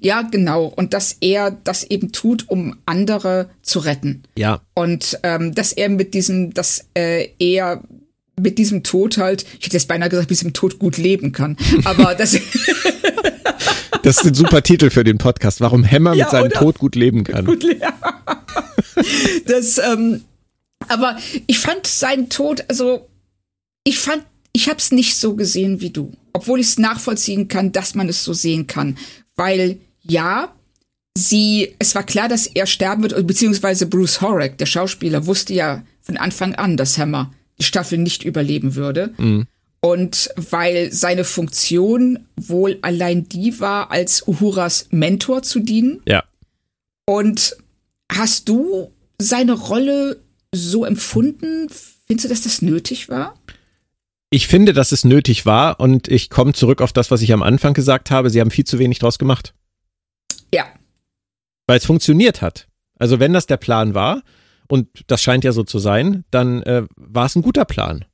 Ja, genau. Und dass er das eben tut, um andere zu retten. Ja. Und ähm, dass er mit diesem, dass äh, er mit diesem Tod halt, ich hätte jetzt beinahe gesagt, mit diesem Tod gut leben kann. Aber das. das ist ein super Titel für den Podcast. Warum Hammer ja, mit seinem? Tod gut leben kann. Gut le das, ähm, aber ich fand seinen Tod, also ich fand, ich habe es nicht so gesehen wie du, obwohl ich es nachvollziehen kann, dass man es so sehen kann, weil ja, sie, es war klar, dass er sterben wird, beziehungsweise Bruce Horrocks, der Schauspieler, wusste ja von Anfang an, dass Hammer Staffel nicht überleben würde. Mhm. Und weil seine Funktion wohl allein die war, als Uhuras Mentor zu dienen. Ja. Und hast du seine Rolle so empfunden? Findest du, dass das nötig war? Ich finde, dass es nötig war und ich komme zurück auf das, was ich am Anfang gesagt habe. Sie haben viel zu wenig draus gemacht. Ja. Weil es funktioniert hat. Also wenn das der Plan war, und das scheint ja so zu sein, dann äh, war es ein guter Plan,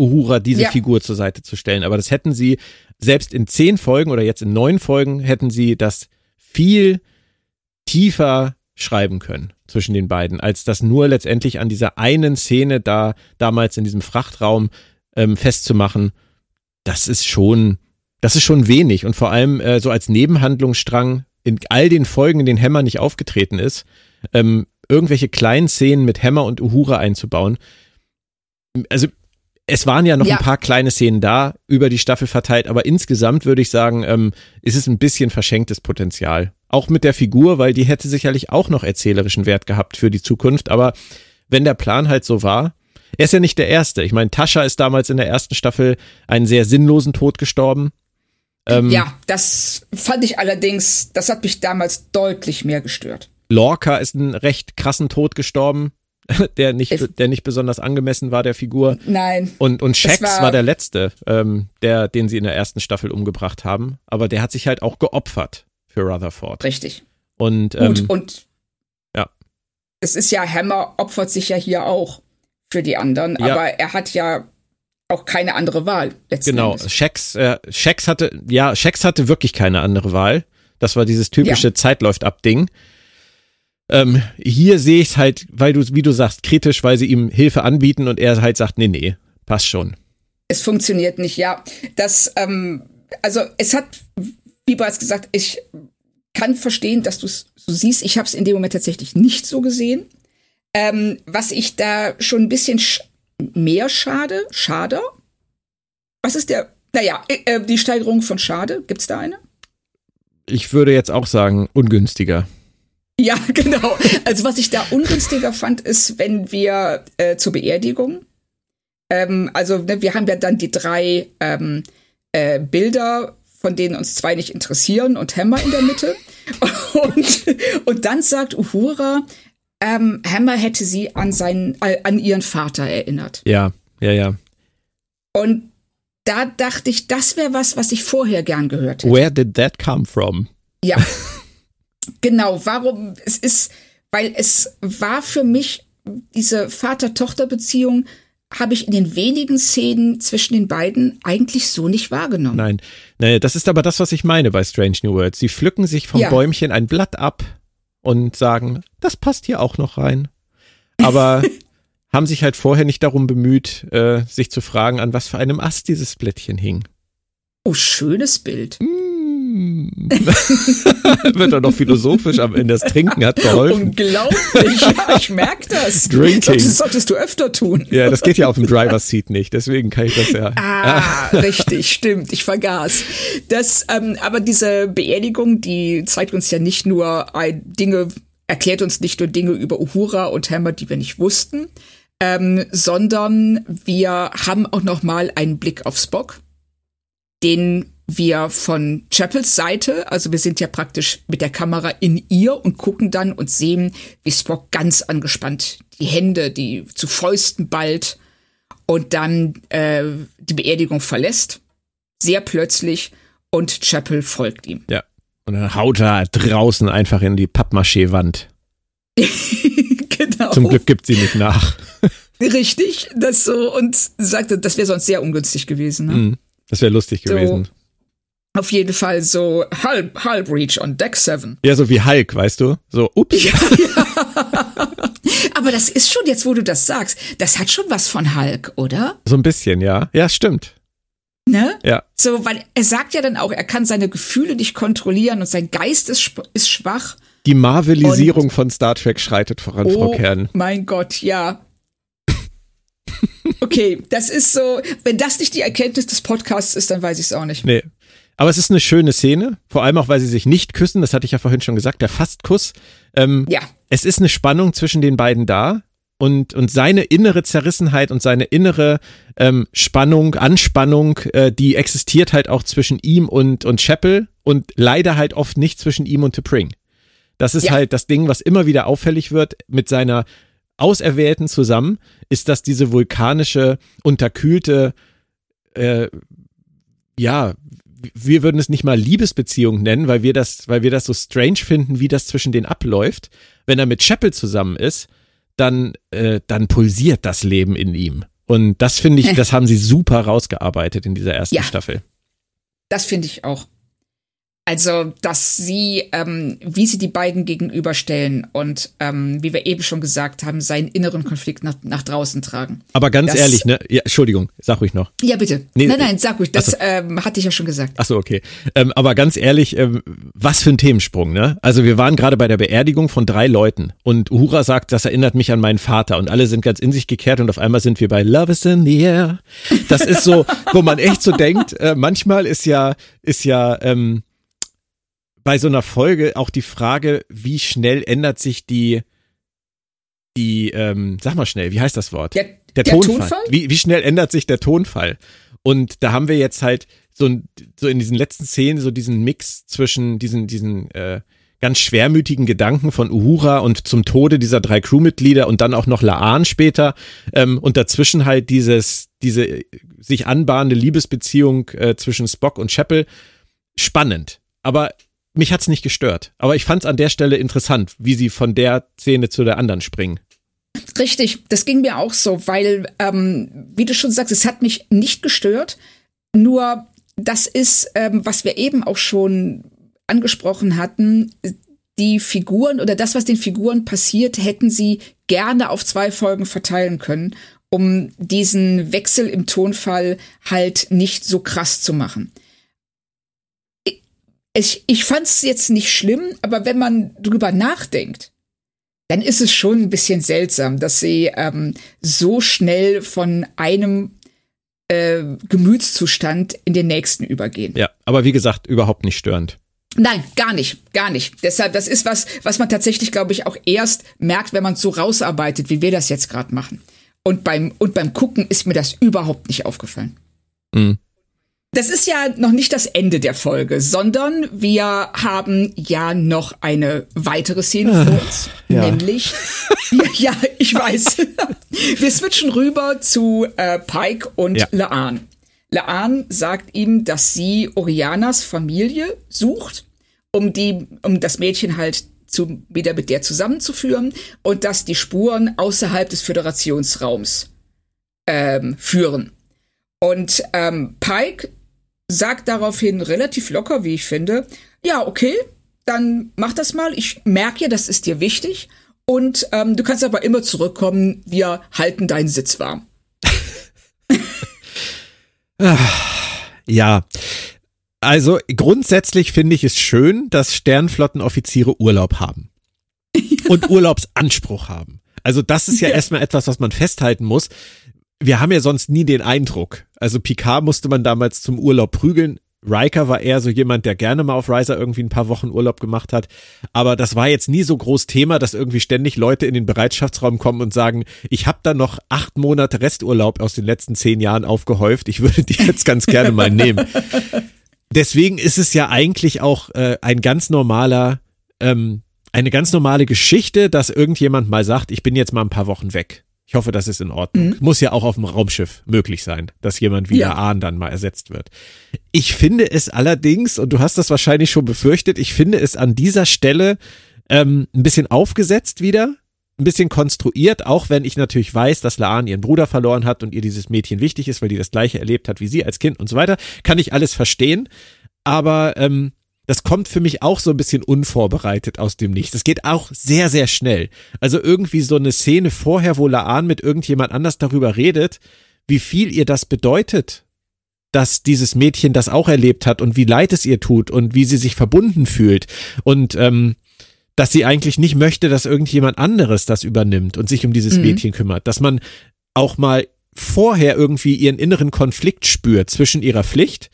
Uhura diese ja. Figur zur Seite zu stellen. Aber das hätten sie selbst in zehn Folgen oder jetzt in neun Folgen hätten sie das viel tiefer schreiben können zwischen den beiden, als das nur letztendlich an dieser einen Szene da damals in diesem Frachtraum ähm, festzumachen. Das ist schon, das ist schon wenig und vor allem äh, so als Nebenhandlungsstrang in all den Folgen, in denen Hammer nicht aufgetreten ist, ähm, irgendwelche kleinen Szenen mit Hammer und Uhura einzubauen. Also es waren ja noch ja. ein paar kleine Szenen da, über die Staffel verteilt, aber insgesamt würde ich sagen, ähm, ist es ein bisschen verschenktes Potenzial. Auch mit der Figur, weil die hätte sicherlich auch noch erzählerischen Wert gehabt für die Zukunft. Aber wenn der Plan halt so war, er ist ja nicht der Erste. Ich meine, Tascha ist damals in der ersten Staffel einen sehr sinnlosen Tod gestorben. Ähm, ja, das fand ich allerdings, das hat mich damals deutlich mehr gestört. Lorca ist einen recht krassen Tod gestorben, der nicht, der nicht besonders angemessen war der Figur. Nein. Und, und Shax war, war, der letzte, ähm, der, den sie in der ersten Staffel umgebracht haben. Aber der hat sich halt auch geopfert für Rutherford. Richtig. Und, ähm, Gut, und ja. Es ist ja, Hammer opfert sich ja hier auch für die anderen, ja. aber er hat ja auch keine andere Wahl. Genau, Shax, äh, Shax hatte, ja, Shax hatte wirklich keine andere Wahl. Das war dieses typische ja. Zeitläuft-Ab-Ding. Ähm, hier sehe ich es halt, weil du, wie du sagst, kritisch, weil sie ihm Hilfe anbieten und er halt sagt, nee, nee, passt schon. Es funktioniert nicht, ja. Das, ähm, also es hat, wie bereits gesagt, ich kann verstehen, dass du es so siehst. Ich habe es in dem Moment tatsächlich nicht so gesehen. Ähm, was ich da schon ein bisschen sch mehr schade, schade. Was ist der, naja, äh, die Steigerung von schade, gibt es da eine? Ich würde jetzt auch sagen, ungünstiger. Ja, genau. Also was ich da ungünstiger fand, ist, wenn wir äh, zur Beerdigung, ähm, also ne, wir haben ja dann die drei ähm, äh, Bilder, von denen uns zwei nicht interessieren und Hammer in der Mitte. und, und dann sagt Uhura, ähm, Hammer hätte sie an seinen, äh, an ihren Vater erinnert. Ja, ja, ja. Und da dachte ich, das wäre was, was ich vorher gern gehört hätte. Where did that come from? Ja. Genau, warum? Es ist, weil es war für mich diese Vater-Tochter-Beziehung habe ich in den wenigen Szenen zwischen den beiden eigentlich so nicht wahrgenommen. Nein, nee, das ist aber das, was ich meine bei Strange New Worlds. Sie pflücken sich vom ja. Bäumchen ein Blatt ab und sagen, das passt hier auch noch rein. Aber haben sich halt vorher nicht darum bemüht, äh, sich zu fragen, an was für einem Ast dieses Blättchen hing. Oh, schönes Bild. Mm. Mm. Wird er noch philosophisch am Ende. Das Trinken hat geholfen. Unglaublich, ja, ich merke das. Drinking. Das solltest du öfter tun. Ja, das geht ja auf dem Driver's Seat nicht, deswegen kann ich das ja. Ah, richtig, stimmt, ich vergaß. Das, ähm, aber diese Beerdigung, die zeigt uns ja nicht nur ein, Dinge, erklärt uns nicht nur Dinge über Uhura und Hammer, die wir nicht wussten, ähm, sondern wir haben auch noch mal einen Blick auf Spock, den wir von Chapels Seite, also wir sind ja praktisch mit der Kamera in ihr und gucken dann und sehen, wie Spock ganz angespannt die Hände, die zu Fäusten ballt und dann äh, die Beerdigung verlässt, sehr plötzlich und Chapel folgt ihm. Ja. Und dann haut er draußen einfach in die Pappmaché-Wand. genau. Zum Glück gibt sie nicht nach. Richtig, das so und sagte, das wäre sonst sehr ungünstig gewesen. Ne? Mhm. Das wäre lustig So. Auf jeden Fall so Hull, Hull Breach on Deck 7. Ja, so wie Hulk, weißt du? So, ups. Aber das ist schon, jetzt wo du das sagst, das hat schon was von Hulk, oder? So ein bisschen, ja. Ja, stimmt. Ne? Ja. So, weil er sagt ja dann auch, er kann seine Gefühle nicht kontrollieren und sein Geist ist, ist schwach. Die Marvelisierung von Star Trek schreitet voran, Frau Oh Kern. mein Gott, ja. Okay, das ist so, wenn das nicht die Erkenntnis des Podcasts ist, dann weiß ich es auch nicht. Nee. Aber es ist eine schöne Szene, vor allem auch, weil sie sich nicht küssen, das hatte ich ja vorhin schon gesagt, der Fastkuss. Ähm, Ja, es ist eine Spannung zwischen den beiden da und, und seine innere Zerrissenheit und seine innere ähm, Spannung, Anspannung, äh, die existiert halt auch zwischen ihm und, und Chapel und leider halt oft nicht zwischen ihm und T'Pring. Das ist Ja. halt das Ding, was immer wieder auffällig wird mit seiner Auserwählten zusammen, ist, dass diese vulkanische, unterkühlte, äh, ja, wir würden es nicht mal Liebesbeziehung nennen, weil wir das, weil wir das so strange finden, wie das zwischen denen abläuft. Wenn er mit Chapel zusammen ist, dann, äh, dann pulsiert das Leben in ihm. Und das finde ich, das haben sie super rausgearbeitet in dieser ersten Ja. Staffel. das finde ich auch. Also, dass sie, ähm, wie sie die beiden gegenüberstellen und ähm, wie wir eben schon gesagt haben, seinen inneren Konflikt nach, nach draußen tragen. Aber ganz Das- ehrlich, ne? Ja, Entschuldigung, sag ruhig noch. Ja, bitte. Nee, nein, nein, sag ruhig, das so. ähm, hatte ich ja schon gesagt. Ach so, okay. Ähm, aber ganz ehrlich, ähm, was für ein Themensprung, ne? Also wir waren gerade bei der Beerdigung von drei Leuten und Uhura sagt, das erinnert mich an meinen Vater und alle sind ganz in sich gekehrt und auf einmal sind wir bei Love is in the air. Das ist so, wo man echt so denkt, äh, manchmal ist ja, ist ja, ähm, bei so einer Folge auch die Frage, wie schnell ändert sich die, die, ähm, sag mal schnell, wie heißt das Wort? Der, der, Tonfall. Wie, wie schnell ändert sich der Tonfall? Und da haben wir jetzt halt so, ein- so in diesen letzten Szenen so diesen Mix zwischen diesen, diesen äh, ganz schwermütigen Gedanken von Uhura und zum Tode dieser drei Crewmitglieder und dann auch noch Laan später ähm, und dazwischen halt dieses, diese sich anbahnende Liebesbeziehung äh, zwischen Spock und Chapel. Spannend. Aber mich hat's nicht gestört. Aber ich fand's an der Stelle interessant, wie sie von der Szene zu der anderen springen. Richtig, das ging mir auch so, weil, ähm, wie du schon sagst, es hat mich nicht gestört. Nur das ist, ähm, was wir eben auch schon angesprochen hatten, die Figuren oder das, was den Figuren passiert, hätten sie gerne auf zwei Folgen verteilen können, um diesen Wechsel im Tonfall halt nicht so krass zu machen. Ich, ich fand es jetzt nicht schlimm, aber wenn man drüber nachdenkt, dann ist es schon ein bisschen seltsam, dass sie ähm, so schnell von einem äh, Gemütszustand in den nächsten übergehen. Ja, aber wie gesagt, überhaupt nicht störend. Nein, gar nicht, gar nicht. Deshalb, das ist was, was man tatsächlich, glaube ich, auch erst merkt, wenn man so rausarbeitet, wie wir das jetzt gerade machen. Und beim, und beim Gucken ist mir das überhaupt nicht aufgefallen. Mhm. Das ist ja noch nicht das Ende der Folge, sondern wir haben ja noch eine weitere Szene vor uns. ja. Nämlich, ja, ja, ich weiß. Wir switchen rüber zu äh, Pike und Ja. Laan. Laan sagt ihm, dass sie Orianas Familie sucht, um die, um das Mädchen halt zu, wieder mit der zusammenzuführen und dass die Spuren außerhalb des Föderationsraums ähm, führen. Und ähm, Pike sagt daraufhin relativ locker, wie ich finde, ja, okay, dann mach das mal. Ich merke ja, das ist dir wichtig. Und ähm, du kannst aber immer zurückkommen. Wir halten deinen Sitz warm. Ja, Also grundsätzlich finde ich es schön, dass Sternflottenoffiziere Urlaub haben. Und Urlaubsanspruch haben. Also das ist ja, ja. erstmal etwas, was man festhalten muss. Wir haben ja sonst nie den Eindruck. Also Picard musste man damals zum Urlaub prügeln. Riker war eher so jemand, der gerne mal auf Riser irgendwie ein paar Wochen Urlaub gemacht hat. Aber das war jetzt nie so groß Thema, dass irgendwie ständig Leute in den Bereitschaftsraum kommen und sagen, ich habe da noch acht Monate Resturlaub aus den letzten zehn Jahren aufgehäuft. Ich würde die jetzt ganz gerne mal nehmen. Deswegen ist es ja eigentlich auch äh, ein ganz normaler, ähm, eine ganz normale Geschichte, dass irgendjemand mal sagt, ich bin jetzt mal ein paar Wochen weg. Ich hoffe, das ist in Ordnung. Mhm. Muss ja auch auf dem Raumschiff möglich sein, dass jemand wie ja. Ahn dann mal ersetzt wird. Ich finde es allerdings, und du hast das wahrscheinlich schon befürchtet, ich finde es an dieser Stelle ähm, ein bisschen aufgesetzt wieder, ein bisschen konstruiert, auch wenn ich natürlich weiß, dass Laan ihren Bruder verloren hat und ihr dieses Mädchen wichtig ist, weil die das gleiche erlebt hat wie sie als Kind und so weiter, kann ich alles verstehen. Aber ähm, das kommt für mich auch so ein bisschen unvorbereitet aus dem Nichts. Es geht auch sehr, sehr schnell. Also irgendwie so eine Szene vorher, wo Laan mit irgendjemand anders darüber redet, wie viel ihr das bedeutet, dass dieses Mädchen das auch erlebt hat und wie leid es ihr tut und wie sie sich verbunden fühlt und ähm, dass sie eigentlich nicht möchte, dass irgendjemand anderes das übernimmt und sich um dieses mhm. Mädchen kümmert. Dass man auch mal vorher irgendwie ihren inneren Konflikt spürt zwischen ihrer Pflicht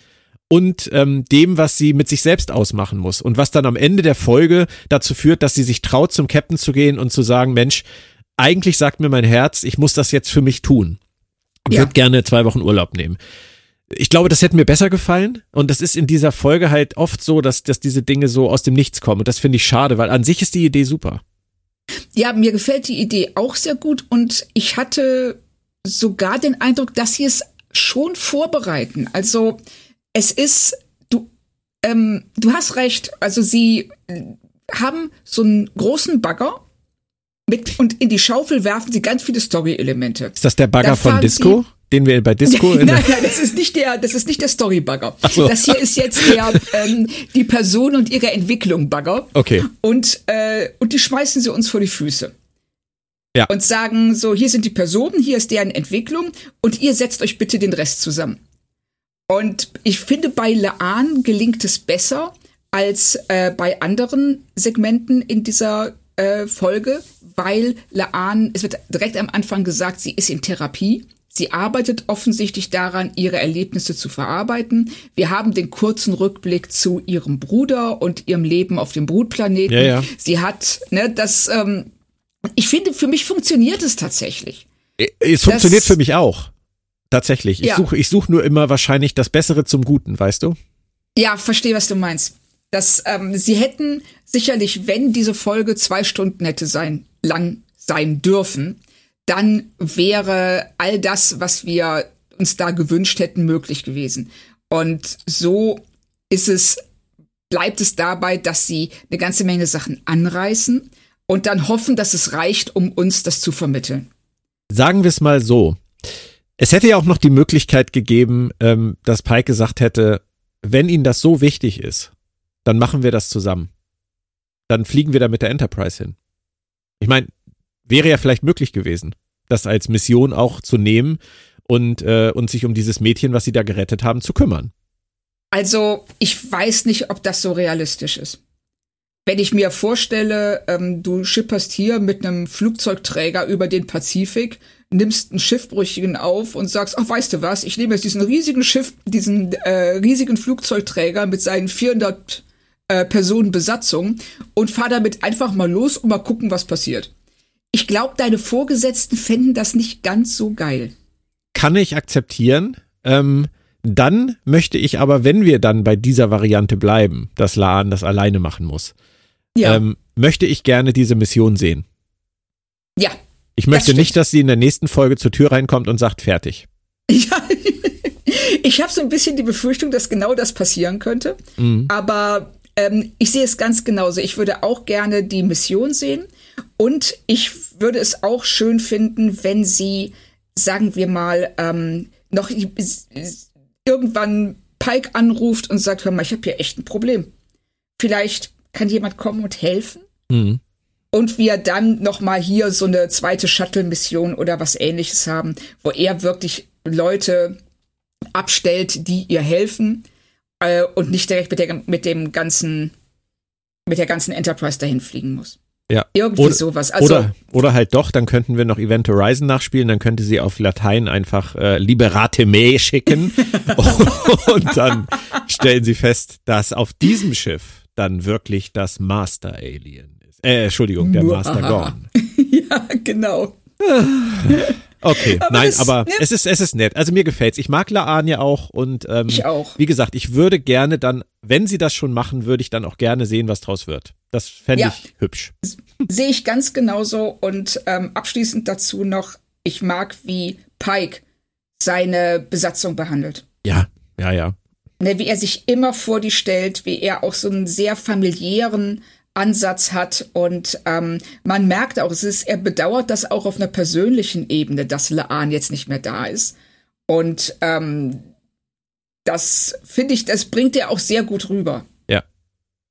und ähm, dem, was sie mit sich selbst ausmachen muss. Und was dann am Ende der Folge dazu führt, dass sie sich traut, zum Captain zu gehen und zu sagen, Mensch, eigentlich sagt mir mein Herz, ich muss das jetzt für mich tun. Und ja. würde gerne zwei Wochen Urlaub nehmen. Ich glaube, das hätte mir besser gefallen. Und das ist in dieser Folge halt oft so, dass, dass diese Dinge so aus dem Nichts kommen. Und das finde ich schade, weil an sich ist die Idee super. Ja, mir gefällt die Idee auch sehr gut. Und ich hatte sogar den Eindruck, dass sie es schon vorbereiten. Also es ist, du, ähm, du hast recht. Also sie haben so einen großen Bagger mit und in die Schaufel werfen sie ganz viele Story-Elemente. Ist das der Bagger von Disco? den wir bei Disco. nein, nein, das ist nicht der, das ist nicht der Story-Bagger. So. Das hier ist jetzt der ähm, die Person und ihre Entwicklung Bagger. Okay. Und äh, und die schmeißen sie uns vor die Füße. Ja. Und sagen so, hier sind die Personen, hier ist deren Entwicklung und ihr setzt euch bitte den Rest zusammen. Und ich finde, bei Laan gelingt es besser als äh, bei anderen Segmenten in dieser äh, Folge, weil Laan, es wird direkt am Anfang gesagt, sie ist in Therapie. Sie arbeitet offensichtlich daran, ihre Erlebnisse zu verarbeiten. Wir haben den kurzen Rückblick zu ihrem Bruder und ihrem Leben auf dem Brutplaneten. Ja, ja. Sie hat, ne, das, ähm, ich finde, für mich funktioniert es tatsächlich. Es funktioniert das, für mich auch. Tatsächlich. Ich ja. suche ich such nur immer wahrscheinlich das Bessere zum Guten, weißt du? Ja, verstehe, was du meinst. Das, ähm, sie hätten sicherlich, wenn diese Folge zwei Stunden hätte sein, lang sein dürfen, dann wäre all das, was wir uns da gewünscht hätten, möglich gewesen. Und so ist es, bleibt es dabei, dass sie eine ganze Menge Sachen anreißen und dann hoffen, dass es reicht, um uns das zu vermitteln. Sagen wir es mal so. Es hätte ja auch noch die Möglichkeit gegeben, ähm, dass Pike gesagt hätte, wenn Ihnen das so wichtig ist, dann machen wir das zusammen. Dann fliegen wir da mit der Enterprise hin. Ich meine, wäre ja vielleicht möglich gewesen, das als Mission auch zu nehmen und, äh, und sich um dieses Mädchen, was sie da gerettet haben, zu kümmern. Also, ich weiß nicht, ob das so realistisch ist. Wenn ich mir vorstelle, ähm, du schipperst hier mit einem Flugzeugträger über den Pazifik nimmst einen Schiffbrüchigen auf und sagst, ach, weißt du was, ich nehme jetzt diesen riesigen Schiff, diesen äh, riesigen Flugzeugträger mit seinen 400 äh, Personen Besatzung und fahr damit einfach mal los und mal gucken, was passiert. Ich glaube, deine Vorgesetzten fänden das nicht ganz so geil. Kann ich akzeptieren. Ähm, dann möchte ich aber, wenn wir dann bei dieser Variante bleiben, dass Laan das alleine machen muss, ja. ähm, möchte ich gerne diese Mission sehen. Ja, ich möchte das nicht, dass sie in der nächsten Folge zur Tür reinkommt und sagt, fertig. Ja, ich habe so ein bisschen die Befürchtung, dass genau das passieren könnte. Mhm. Aber ähm, ich sehe es ganz genauso. Ich würde auch gerne die Mission sehen. Und ich würde es auch schön finden, wenn sie, sagen wir mal, ähm, noch irgendwann Pike anruft und sagt, hör mal, ich habe hier echt ein Problem. Vielleicht kann jemand kommen und helfen. Mhm und wir dann noch mal hier so eine zweite Shuttle-Mission oder was ähnliches haben, wo er wirklich Leute abstellt, die ihr helfen Äh, und nicht direkt mit, der, mit dem ganzen, mit der ganzen Enterprise dahin fliegen muss. Ja. Irgendwie oder, sowas. Also, oder, oder halt doch, dann könnten wir noch Event Horizon nachspielen, dann könnte sie auf Latein einfach äh, Liberate me schicken und dann stellen sie fest, dass auf diesem Schiff dann wirklich das Master Alien. Äh, Entschuldigung, der Master Gorn. ja, genau. Okay, Aber nein, das- aber ne? es ist es ist nett. Also mir gefällt's. Ich mag Laan ja auch und ähm, Ich auch. wie gesagt, ich würde gerne dann, wenn sie das schon machen, würde ich dann auch gerne sehen, was draus wird. Das fände Ja. ich hübsch. Sehe ich ganz genauso. Und ähm, abschließend dazu noch, ich mag, wie Pike seine Besatzung behandelt. Ja, ja, ja. Ne, wie er sich immer vor die stellt, wie er auch so einen sehr familiären Ansatz hat. Und ähm, man merkt auch, es ist, er bedauert das auch auf einer persönlichen Ebene, dass Laan jetzt nicht mehr da ist. Und ähm, das finde ich, das bringt er auch sehr gut rüber.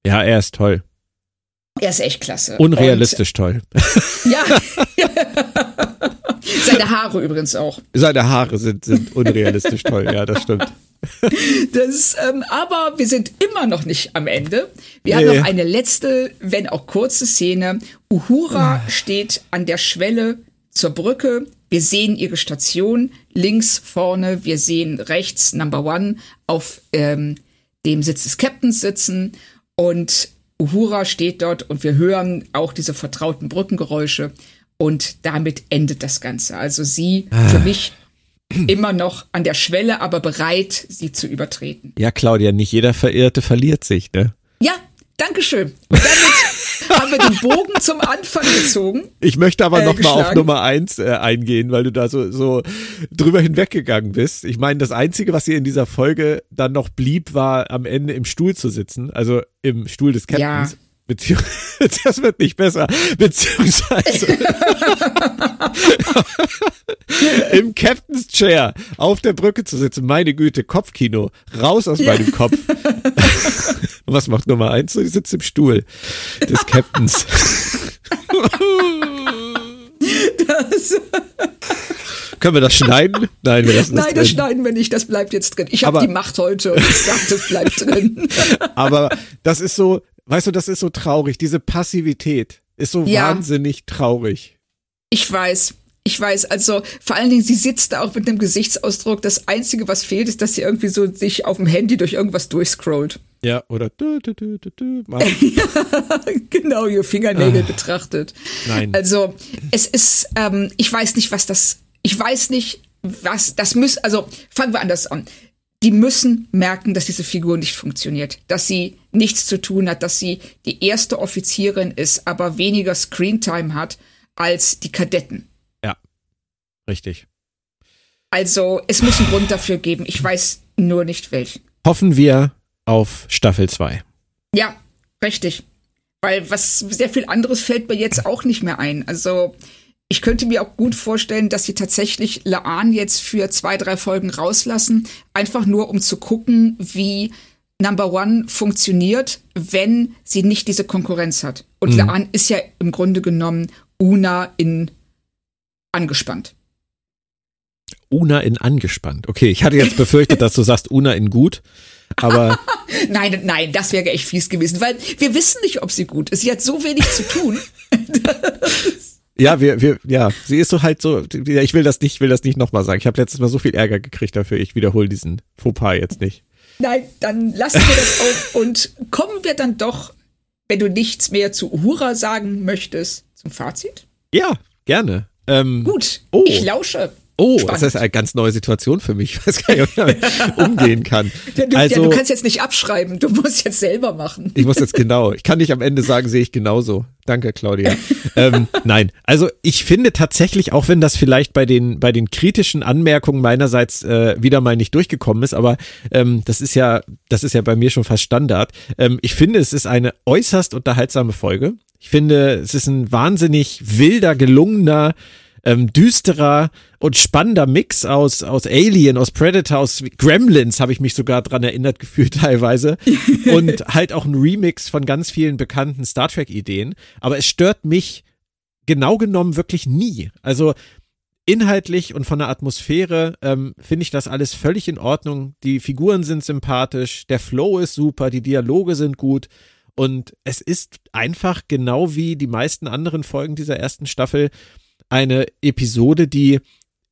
Ja, er ist toll. Er ist echt klasse. Unrealistisch toll. Und, ja. Seine Haare übrigens auch. Seine Haare sind, sind unrealistisch toll, ja, das stimmt. Das, ähm, aber wir sind immer noch nicht am Ende. Wir haben Nee. noch eine letzte, wenn auch kurze Szene. Uhura steht an der Schwelle zur Brücke. Wir sehen ihre Station links vorne. Wir sehen rechts Number One auf ähm, dem Sitz des Captains sitzen. Und Uhura steht dort und wir hören auch diese vertrauten Brückengeräusche. Und damit endet das Ganze. Also sie für mich immer noch an der Schwelle, aber bereit, sie zu übertreten. Ja, Claudia, nicht jeder Verirrte verliert sich, ne? Ja, Dankeschön. Und damit haben wir den Bogen zum Anfang gezogen. Ich möchte aber Äh, noch mal auf. Nummer eins äh, eingehen, weil du da so, so drüber hinweggegangen bist. Ich meine, das Einzige, was ihr in dieser Folge dann noch blieb, war am Ende im Stuhl zu sitzen, also im Stuhl des Captains. Ja. Beziehungsweise, das wird nicht besser, beziehungsweise im Captain's Chair auf der Brücke zu sitzen. Meine Güte, Kopfkino, raus aus meinem Kopf. Und was macht Nummer eins? So, die sitzt im Stuhl des Captains. Können wir das schneiden? Nein, wir lassen das Nein, das drin. schneiden wir nicht, das bleibt jetzt drin. Ich habe die Macht heute und ich sage, das bleibt drin. Aber das ist so, weißt du, das ist so traurig. Diese Passivität ist so Ja. wahnsinnig traurig. Ich weiß. Ich weiß, also vor allen Dingen, sie sitzt da auch mit einem Gesichtsausdruck. Das Einzige, was fehlt, ist, dass sie irgendwie so sich auf dem Handy durch irgendwas durchscrollt. Ja, oder du, du, du, du, du, macht. genau, ihr Fingernägel betrachtet. Nein. Also es ist, ähm, ich weiß nicht, was das, ich weiß nicht, was das muss, also fangen wir anders an. Die müssen merken, dass diese Figur nicht funktioniert, dass sie nichts zu tun hat, dass sie die erste Offizierin ist, aber weniger Screentime hat als die Kadetten. ja, richtig. Also es muss einen Grund dafür geben. Ich weiß nur nicht welchen. Hoffen wir auf Staffel 2. Ja, richtig. Weil was sehr viel anderes fällt mir jetzt auch nicht mehr ein. Also ich könnte mir auch gut vorstellen, dass sie tatsächlich Laan jetzt für zwei, drei Folgen rauslassen, einfach nur um zu gucken, wie Number One funktioniert, wenn sie nicht diese Konkurrenz hat. Und Laan ist ja im Grunde genommen Una in angespannt. Una in angespannt. Okay, ich hatte jetzt befürchtet, dass du sagst Una in gut, aber Nein, nein, das wäre echt fies gewesen, weil wir wissen nicht, ob sie gut ist. Sie hat so wenig zu tun. ja, wir, wir, ja, sie ist so halt so, ich will das nicht, will das nicht nochmal sagen. Ich habe letztes Mal so viel Ärger gekriegt dafür, ich wiederhole diesen Fauxpas jetzt nicht. Nein, dann lassen wir das auf und kommen wir dann doch, wenn du nichts mehr zu Uhura sagen möchtest, zum Fazit. Ja, gerne. Ähm, Gut, Oh. ich lausche. Oh, Spannend. das ist eine ganz neue Situation für mich. Ich weiß gar nicht, ob ich damit umgehen kann. Ja, du, also, ja, du kannst jetzt nicht abschreiben, du musst jetzt selber machen. ich muss jetzt genau, ich kann nicht am Ende sagen, sehe ich genauso. Danke, Claudia. ähm, nein, also ich finde tatsächlich, auch wenn das vielleicht bei den, bei den kritischen Anmerkungen meinerseits äh, wieder mal nicht durchgekommen ist, aber ähm, das ist ja, das ist ja bei mir schon fast Standard. Ähm, ich finde, es ist eine äußerst unterhaltsame Folge. Ich finde, es ist ein wahnsinnig wilder, gelungener, ähm, düsterer und spannender Mix aus, aus Alien, aus Predator, aus Gremlins, habe ich mich sogar dran erinnert gefühlt teilweise. Und halt auch ein Remix von ganz vielen bekannten Star Trek-Ideen. Aber es stört mich genau genommen wirklich nie. Also inhaltlich und von der Atmosphäre ähm, finde ich das alles völlig in Ordnung. Die Figuren sind sympathisch, der Flow ist super, die Dialoge sind gut. Und es ist einfach genau wie die meisten anderen Folgen dieser ersten Staffel eine Episode, die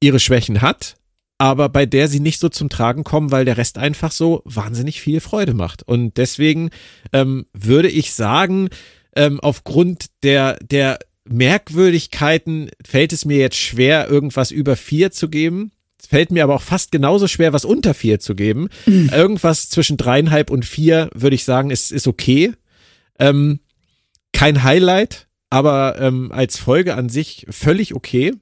ihre Schwächen hat, aber bei der sie nicht so zum Tragen kommen, weil der Rest einfach so wahnsinnig viel Freude macht. Und deswegen ähm, würde ich sagen, ähm, aufgrund der, der Merkwürdigkeiten fällt es mir jetzt schwer, irgendwas über vier zu geben. Es fällt mir aber auch fast genauso schwer, was unter vier zu geben. Mhm. Irgendwas zwischen dreieinhalb und vier, würde ich sagen, ist, ist okay. Ähm, kein Highlight, aber ähm, als Folge an sich völlig okay.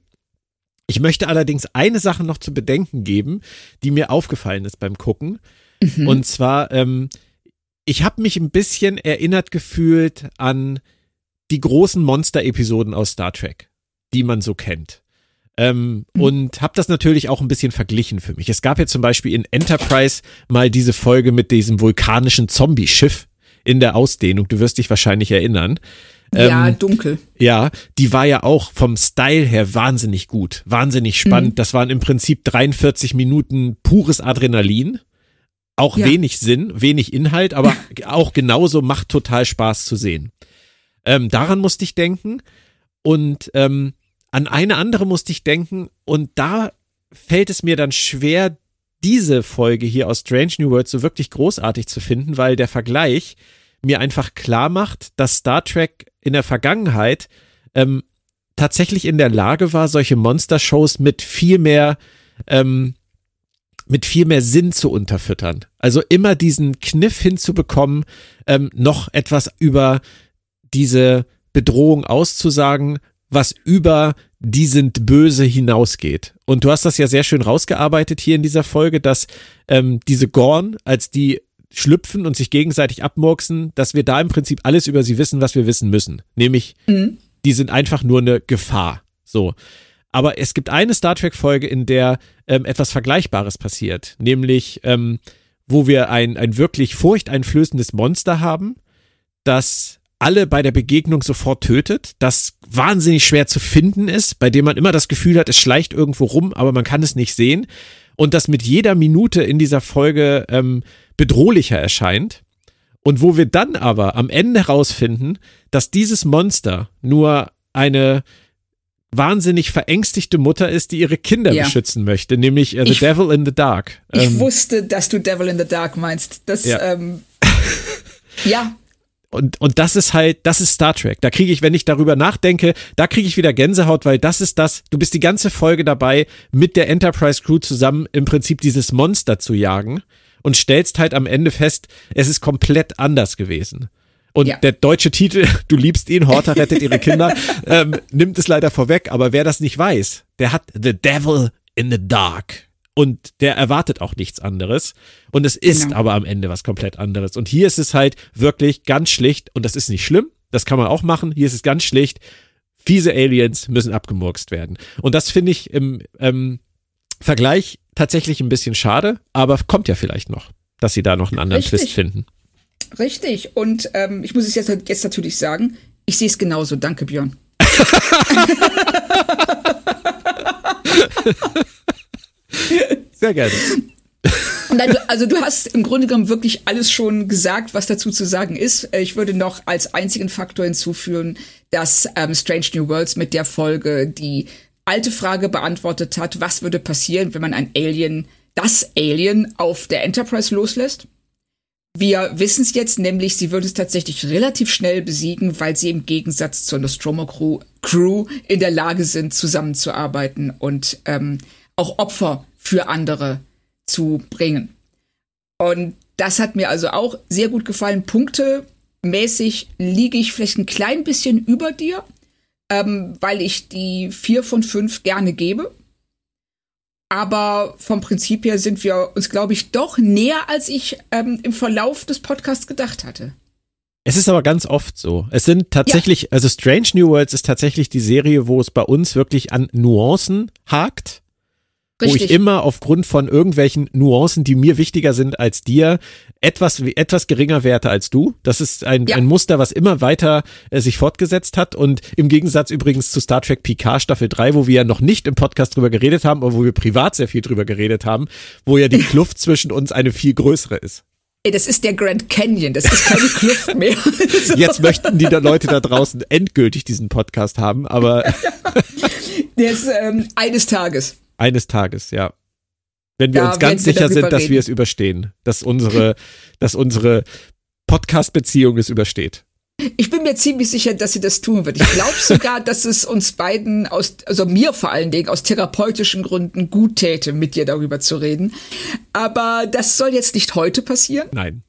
Ich möchte allerdings eine Sache noch zu bedenken geben, die mir aufgefallen ist beim Gucken. Mhm. Und zwar, ähm, ich habe mich ein bisschen erinnert gefühlt an die großen Monster-Episoden aus Star Trek, die man so kennt. Ähm, mhm. Und habe das natürlich auch ein bisschen verglichen für mich. Es gab ja zum Beispiel in Enterprise mal diese Folge mit diesem vulkanischen Zombie-Schiff in der Ausdehnung. Du wirst dich wahrscheinlich erinnern. Ja, ähm, dunkel. Ja, die war ja auch vom Style her wahnsinnig gut, wahnsinnig spannend. Mhm. Das waren im Prinzip 43 Minuten pures Adrenalin. Auch ja. wenig Sinn, wenig Inhalt, aber auch genauso macht total Spaß zu sehen. Ähm, daran musste ich denken und ähm, an eine andere musste ich denken und da fällt es mir dann schwer, diese Folge hier aus Strange New World so wirklich großartig zu finden, weil der Vergleich mir einfach klar macht, dass Star Trek in der Vergangenheit ähm, tatsächlich in der Lage war, solche Monster-Shows mit viel mehr ähm, mit viel mehr Sinn zu unterfüttern. Also immer diesen Kniff hinzubekommen, ähm, noch etwas über diese Bedrohung auszusagen, was über die sind böse hinausgeht. Und du hast das ja sehr schön rausgearbeitet hier in dieser Folge, dass ähm, diese Gorn, als die schlüpfen und sich gegenseitig abmurksen, dass wir da im Prinzip alles über sie wissen, was wir wissen müssen. Nämlich, mhm. die sind einfach nur eine Gefahr. So. Aber es gibt eine Star Trek-Folge, in der ähm, etwas Vergleichbares passiert. Nämlich, ähm, wo wir ein, ein wirklich furchteinflößendes Monster haben, das alle bei der Begegnung sofort tötet, das wahnsinnig schwer zu finden ist, bei dem man immer das Gefühl hat, es schleicht irgendwo rum, aber man kann es nicht sehen. Und das mit jeder Minute in dieser Folge ähm, bedrohlicher erscheint. Und wo wir dann aber am Ende herausfinden, dass dieses Monster nur eine wahnsinnig verängstigte Mutter ist, die ihre Kinder ja. beschützen möchte, nämlich uh, The ich, Devil in the Dark. Ich ähm, wusste, dass du Devil in the Dark meinst. Das, ja. Ähm, ja. Und, und das ist halt, das ist Star Trek. Da kriege ich, wenn ich darüber nachdenke, da kriege ich wieder Gänsehaut, weil das ist das, du bist die ganze Folge dabei, mit der Enterprise Crew zusammen im Prinzip dieses Monster zu jagen und stellst halt am Ende fest, es ist komplett anders gewesen. Und ja. der deutsche Titel, du liebst ihn, Horta rettet ihre Kinder, ähm, nimmt es leider vorweg. Aber wer das nicht weiß, der hat The Devil in the Dark. Und der erwartet auch nichts anderes. Und es ist genau. aber am Ende was komplett anderes. Und hier ist es halt wirklich ganz schlicht, und das ist nicht schlimm, das kann man auch machen. Hier ist es ganz schlicht, fiese Aliens müssen abgemurkst werden. Und das finde ich im ähm, Vergleich tatsächlich ein bisschen schade, aber kommt ja vielleicht noch, dass sie da noch einen anderen Richtig. Twist finden. Richtig. Und ähm, ich muss es jetzt, jetzt natürlich sagen, ich sehe es genauso. Danke, Björn. Sehr gerne. Also du hast im Grunde genommen wirklich alles schon gesagt, was dazu zu sagen ist. Ich würde noch als einzigen Faktor hinzufügen, dass ähm, Strange New Worlds mit der Folge die alte Frage beantwortet hat, was würde passieren, wenn man ein Alien, das Alien auf der Enterprise loslässt. Wir wissen es jetzt, nämlich sie wird es tatsächlich relativ schnell besiegen, weil sie im Gegensatz zur Nostromo Crew, Crew in der Lage sind, zusammenzuarbeiten und ähm, auch Opfer für andere zu bringen. Und das hat mir also auch sehr gut gefallen. Punktemäßig liege ich vielleicht ein klein bisschen über dir, ähm, weil ich die vier von fünf gerne gebe. Aber vom Prinzip her sind wir uns, glaube ich, doch näher, als ich ähm, im Verlauf des Podcasts gedacht hatte. Es ist aber ganz oft so. Es sind tatsächlich, ja. also Strange New Worlds ist tatsächlich die Serie, wo es bei uns wirklich an Nuancen hakt. Wo ich immer aufgrund von irgendwelchen Nuancen, die mir wichtiger sind als dir, etwas, etwas geringer werte als du. Das ist ein, Ja. ein Muster, was immer weiter äh, sich fortgesetzt hat und im Gegensatz übrigens zu Star Trek Picard Staffel 3, wo wir ja noch nicht im Podcast drüber geredet haben, aber wo wir privat sehr viel drüber geredet haben, wo ja die Kluft zwischen uns eine viel größere ist. Ey, das ist der Grand Canyon, das ist keine Kluft mehr. Jetzt möchten die da Leute da draußen endgültig diesen Podcast haben, aber Der ist ähm, eines Tages. Eines Tages, ja. Wenn wir Da uns ganz sicher sind, dass reden. wir es überstehen, dass unsere, dass unsere Podcast-Beziehung es übersteht. Ich bin mir ziemlich sicher, dass sie das tun wird. Ich glaube sogar, dass es uns beiden aus, also mir vor allen Dingen aus therapeutischen Gründen gut täte, mit dir darüber zu reden. Aber das soll jetzt nicht heute passieren. Nein.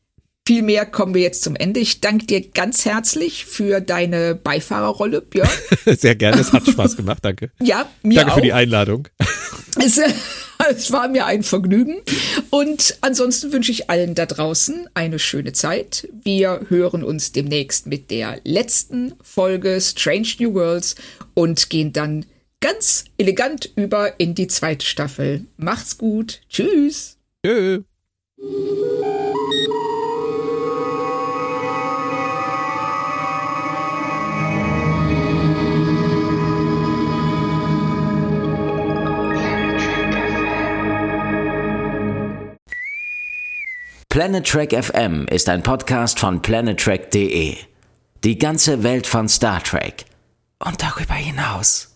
Vielmehr kommen wir jetzt zum Ende. Ich danke dir ganz herzlich für deine Beifahrerrolle, Björn. Sehr gerne, es hat Spaß gemacht, danke. Ja, mir Danke auch. für die Einladung. Es, äh, es war mir ein Vergnügen. Und ansonsten wünsche ich allen da draußen eine schöne Zeit. Wir hören uns demnächst mit der letzten Folge Strange New Worlds und gehen dann ganz elegant über in die zweite Staffel. Macht's gut. Tschüss. Tschö. Planet Trek FM ist ein Podcast von planettrek.de. Die ganze Welt von Star Trek und darüber hinaus.